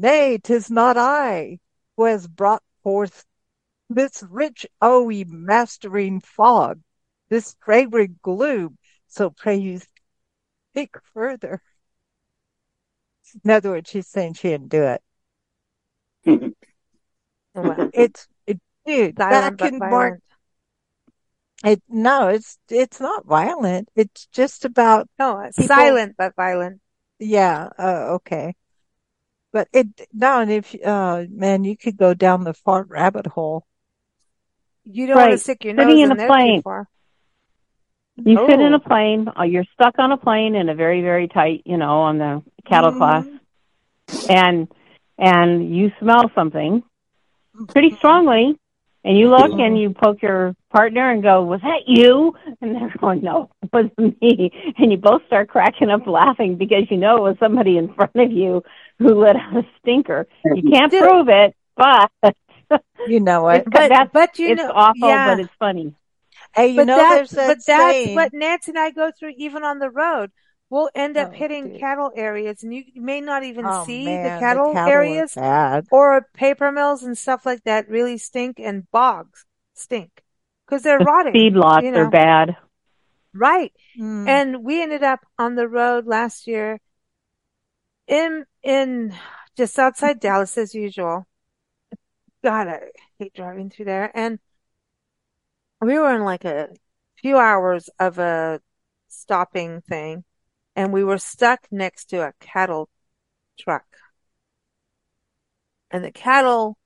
Nay, tis not I who has brought forth this rich, owy, mastering fog, this fragrant gloom, so pray you think further. In other words, she's saying she didn't do it. [LAUGHS] well, it's it, dude. Violent, that can mark. It no, it's it's not violent. It's just about no, it's people, silent but violent. Yeah. Uh, okay. But it no, and if uh man, you could go down the fart rabbit hole. You don't right. want to stick your Sitting nose in, in a plane. You oh. sit in a oh. plane, uh, you're stuck on a plane in a very, very tight, you know, on the cattle mm-hmm. class, and and you smell something pretty strongly, and you look and you poke your partner and go, "Was that you?" And they're [LAUGHS] going, "No, it wasn't me." And you both start cracking up laughing because you know it was somebody in front of you who let out a stinker. You can't prove it, but [LAUGHS] you know what? But, that's, but you it's know, awful, yeah. but it's funny. Hey, you but know, that's, that but that's what Nancy and I go through even on the road. We'll end up oh, hitting dude. cattle areas and you may not even oh, see man, the, cattle the cattle areas or paper mills and stuff like that really stink and bogs stink because they're the rotting. Feedlots you know? are bad. Right. Mm. And we ended up on the road last year in, in just outside Dallas as usual. God, I hate driving through there. And we were in like a few hours of a stopping thing and we were stuck next to a cattle truck. And the cattle,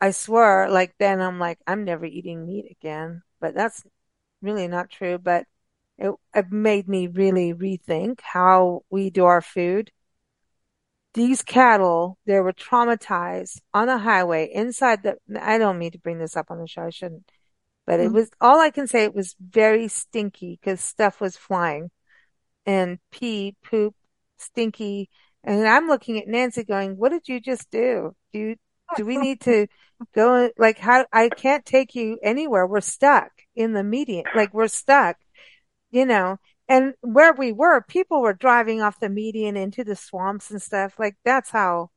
I swear, like then I'm like, I'm never eating meat again, but that's really not true. But it, it made me really rethink how we do our food. These cattle, they were traumatized on a highway inside the, I don't mean to bring this up on the show. I shouldn't but it mm-hmm. was all I can say. It was very stinky because stuff was flying and pee, poop, stinky. And I'm looking at Nancy going, what did you just do? Do you, do we need to go? Like how, I can't take you anywhere. We're stuck in the median. Like we're stuck, you know, and where we were, people were driving off the median into the swamps and stuff. Like that's how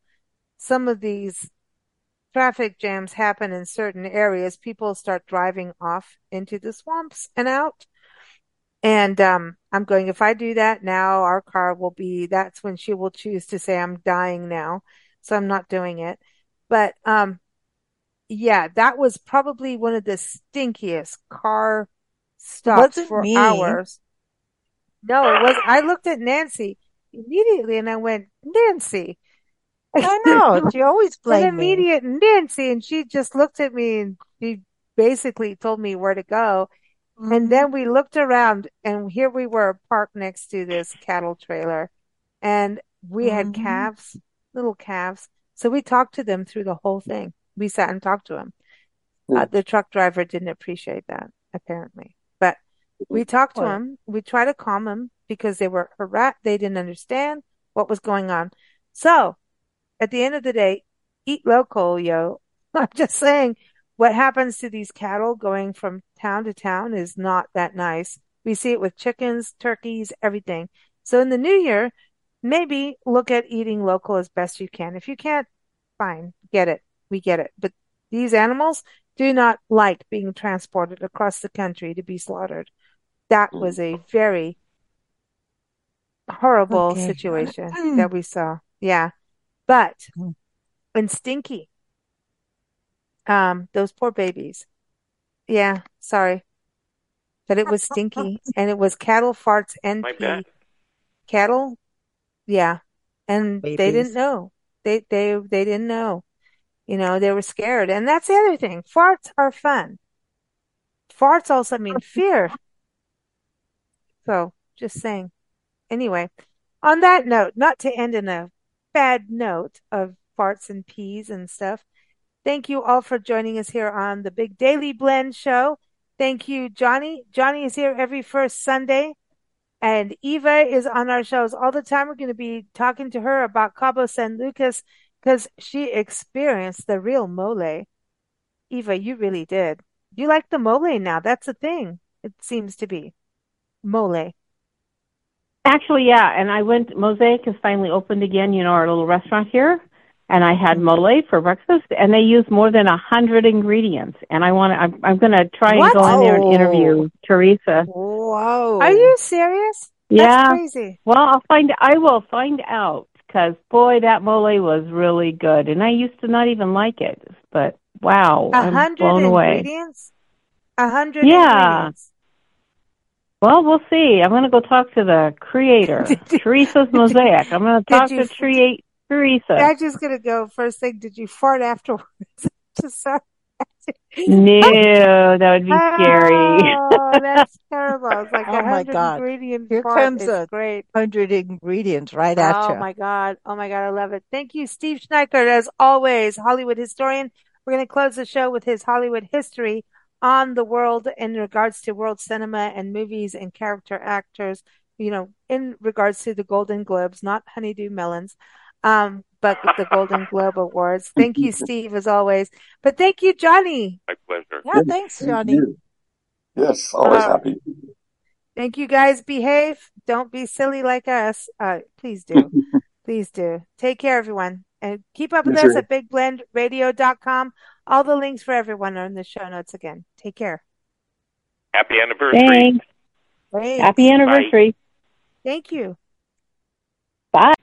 some of these traffic jams happen in certain areas, people start driving off into the swamps and out. And um, I'm going, if I do that now, our car will be, that's when she will choose to say, I'm dying now. So I'm not doing it. But um, yeah, that was probably one of the stinkiest car stops for me. hours. No, it was, I looked at Nancy immediately and I went, Nancy, I know. [LAUGHS] She always blamed An immediate me. Nancy, and she just looked at me and she basically told me where to go. Mm-hmm. And then we looked around, and here we were parked next to this cattle trailer, and we mm-hmm. had calves, little calves, So we talked to them through the whole thing. We sat and talked to them. Uh, the truck driver didn't appreciate that, apparently. But we talked to him. We tried to calm him because they were harassed. They didn't understand what was going on. So at the end of the day, eat local, yo. [LAUGHS] I'm just saying what happens to these cattle going from town to town is not that nice. We see it with chickens, turkeys, everything. So in the new year, maybe look at eating local as best you can. If you can't, fine, get it. We get it. But these animals do not like being transported across the country to be slaughtered. That was a very horrible okay. situation mm. that we saw. Yeah. But, mm. and stinky. Um, those poor babies. Yeah, sorry. But it was stinky and it was cattle farts and pee. Cattle. Yeah. And babies. they didn't know. They, they, they didn't know. You know, they were scared. And that's the other thing. Farts are fun. Farts also mean fear. So just saying. Anyway, on that note, not to end in a bad note of farts and peas and stuff. Thank you all for joining us here on the Big Daily Blend Show. Thank you, Johnny. Johnny is here every first Sunday, and Eva is on our shows all the time. We're going to be talking to her about Cabo San Lucas because she experienced the real mole. Eva, you really did. You like the mole now. That's a thing. It seems to be mole. Actually, yeah. And I went. Mosaic has finally opened again. You know, our little restaurant here, and I had mole for breakfast. And they use more than a hundred ingredients. And I want to. I'm, I'm going to try what? and go in there and interview oh. Teresa. Whoa! Are you serious? Yeah. That's crazy. Well, I'll find. I will find out because boy, that mole was really good, and I used to not even like it, but wow, a hundred ingredients. A hundred yeah. Well, we'll see. I'm going to go talk to the creator, [LAUGHS] Teresa's Mosaic. I'm going [LAUGHS] to talk you, to create Teresa. I'm just going to go first thing. Did you fart afterwards? [LAUGHS] just sorry no, that would be scary. Oh, that's terrible. It's [LAUGHS] like oh my god! Ingredient Here comes a great hundred ingredients right at oh, you. Oh my god! Oh my god! I love it. Thank you, Steve Schneickert, as always, Hollywood historian. We're going to close the show with his Hollywood history on the world in regards to world cinema and movies and character actors. You know, in regards to the Golden Globes, not Honeydew Melons. Um, but the Golden Globe Awards. Thank you, [LAUGHS] Steve, as always. But thank you, Johnny. My pleasure. Yeah, thanks, Johnny. Thank yes, always uh, happy. Thank you, guys. Behave. Don't be silly like us. Uh, please do. [LAUGHS] please do. Take care, everyone. And keep up with yes, us sir. at bigblendradio.com. All the links for everyone are in the show notes again. Take care. Happy anniversary. Thanks. Thanks. Happy anniversary. Bye. Thank you. Bye.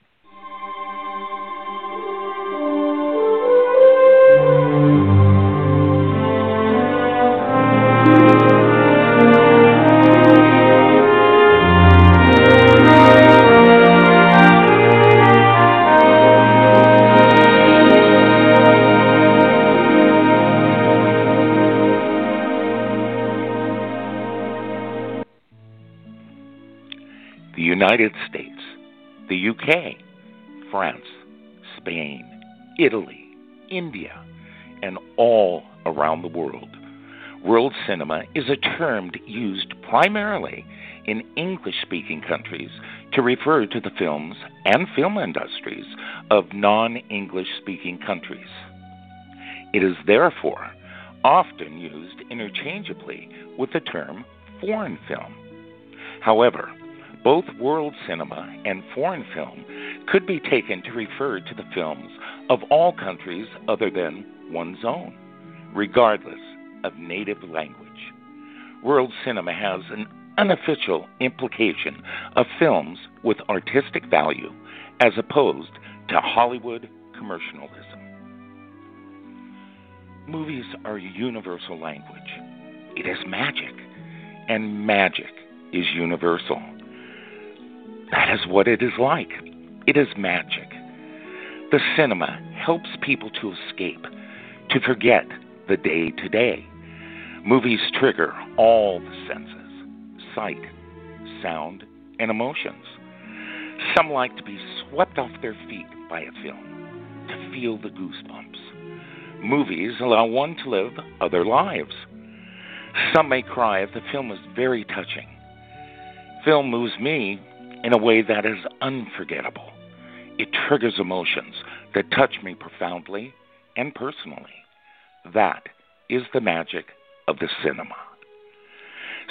United States, the UK, France, Spain, Italy, India, and all around the world. World cinema is a term used primarily in English speaking countries to refer to the films and film industries of non English speaking countries. It is therefore often used interchangeably with the term foreign film. However, both world cinema and foreign film could be taken to refer to the films of all countries other than one's own, regardless of native language. World cinema has an unofficial implication of films with artistic value as opposed to Hollywood commercialism. Movies are a universal language. It is magic, and magic is universal. That is what it is like. It is magic. The cinema helps people to escape, to forget the day to day. Movies trigger all the senses sight, sound, and emotions. Some like to be swept off their feet by a film, to feel the goosebumps. Movies allow one to live other lives. Some may cry if the film is very touching. Film moves me in a way that is unforgettable. It triggers emotions that touch me profoundly and personally. That is the magic of the cinema.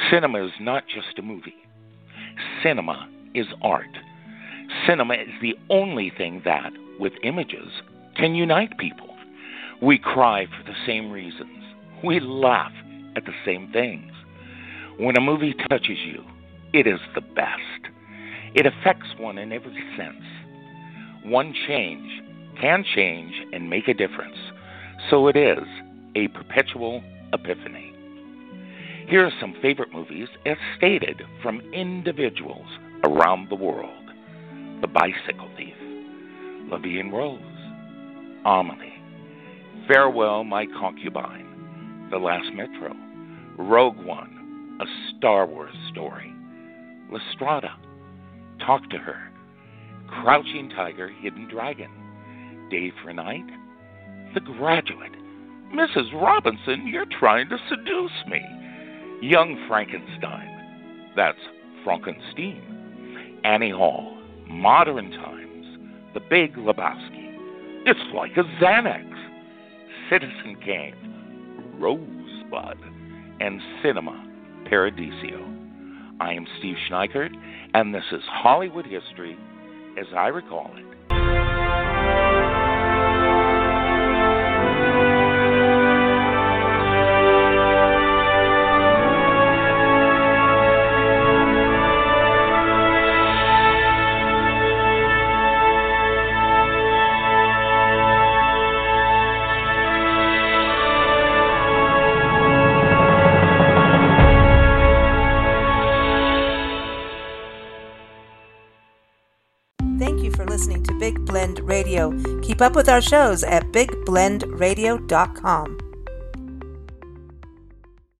Cinema is not just a movie. Cinema is art. Cinema is the only thing that, with images, can unite people. We cry for the same reasons. We laugh at the same things. When a movie touches you, it is the best. It affects one in every sense. One change can change and make a difference. So it is a perpetual epiphany. Here are some favorite movies as stated from individuals around the world The Bicycle Thief, La Vie Rose, Amelie, Farewell, My Concubine, The Last Metro, Rogue One, A Star Wars Story, La Strada, Talk to Her, Crouching Tiger, Hidden Dragon, Day for Night, The Graduate, Mrs. Robinson, you're trying to seduce me. Young Frankenstein, that's Frankenstein, Annie Hall, Modern Times, The Big Lebowski, It's Like a Xanax, Citizen Kane, Rosebud, and Cinema Paradiso. I am Steve Schneickert, and this is Hollywood History as I recall it. Keep up with our shows at bigblendradio.com.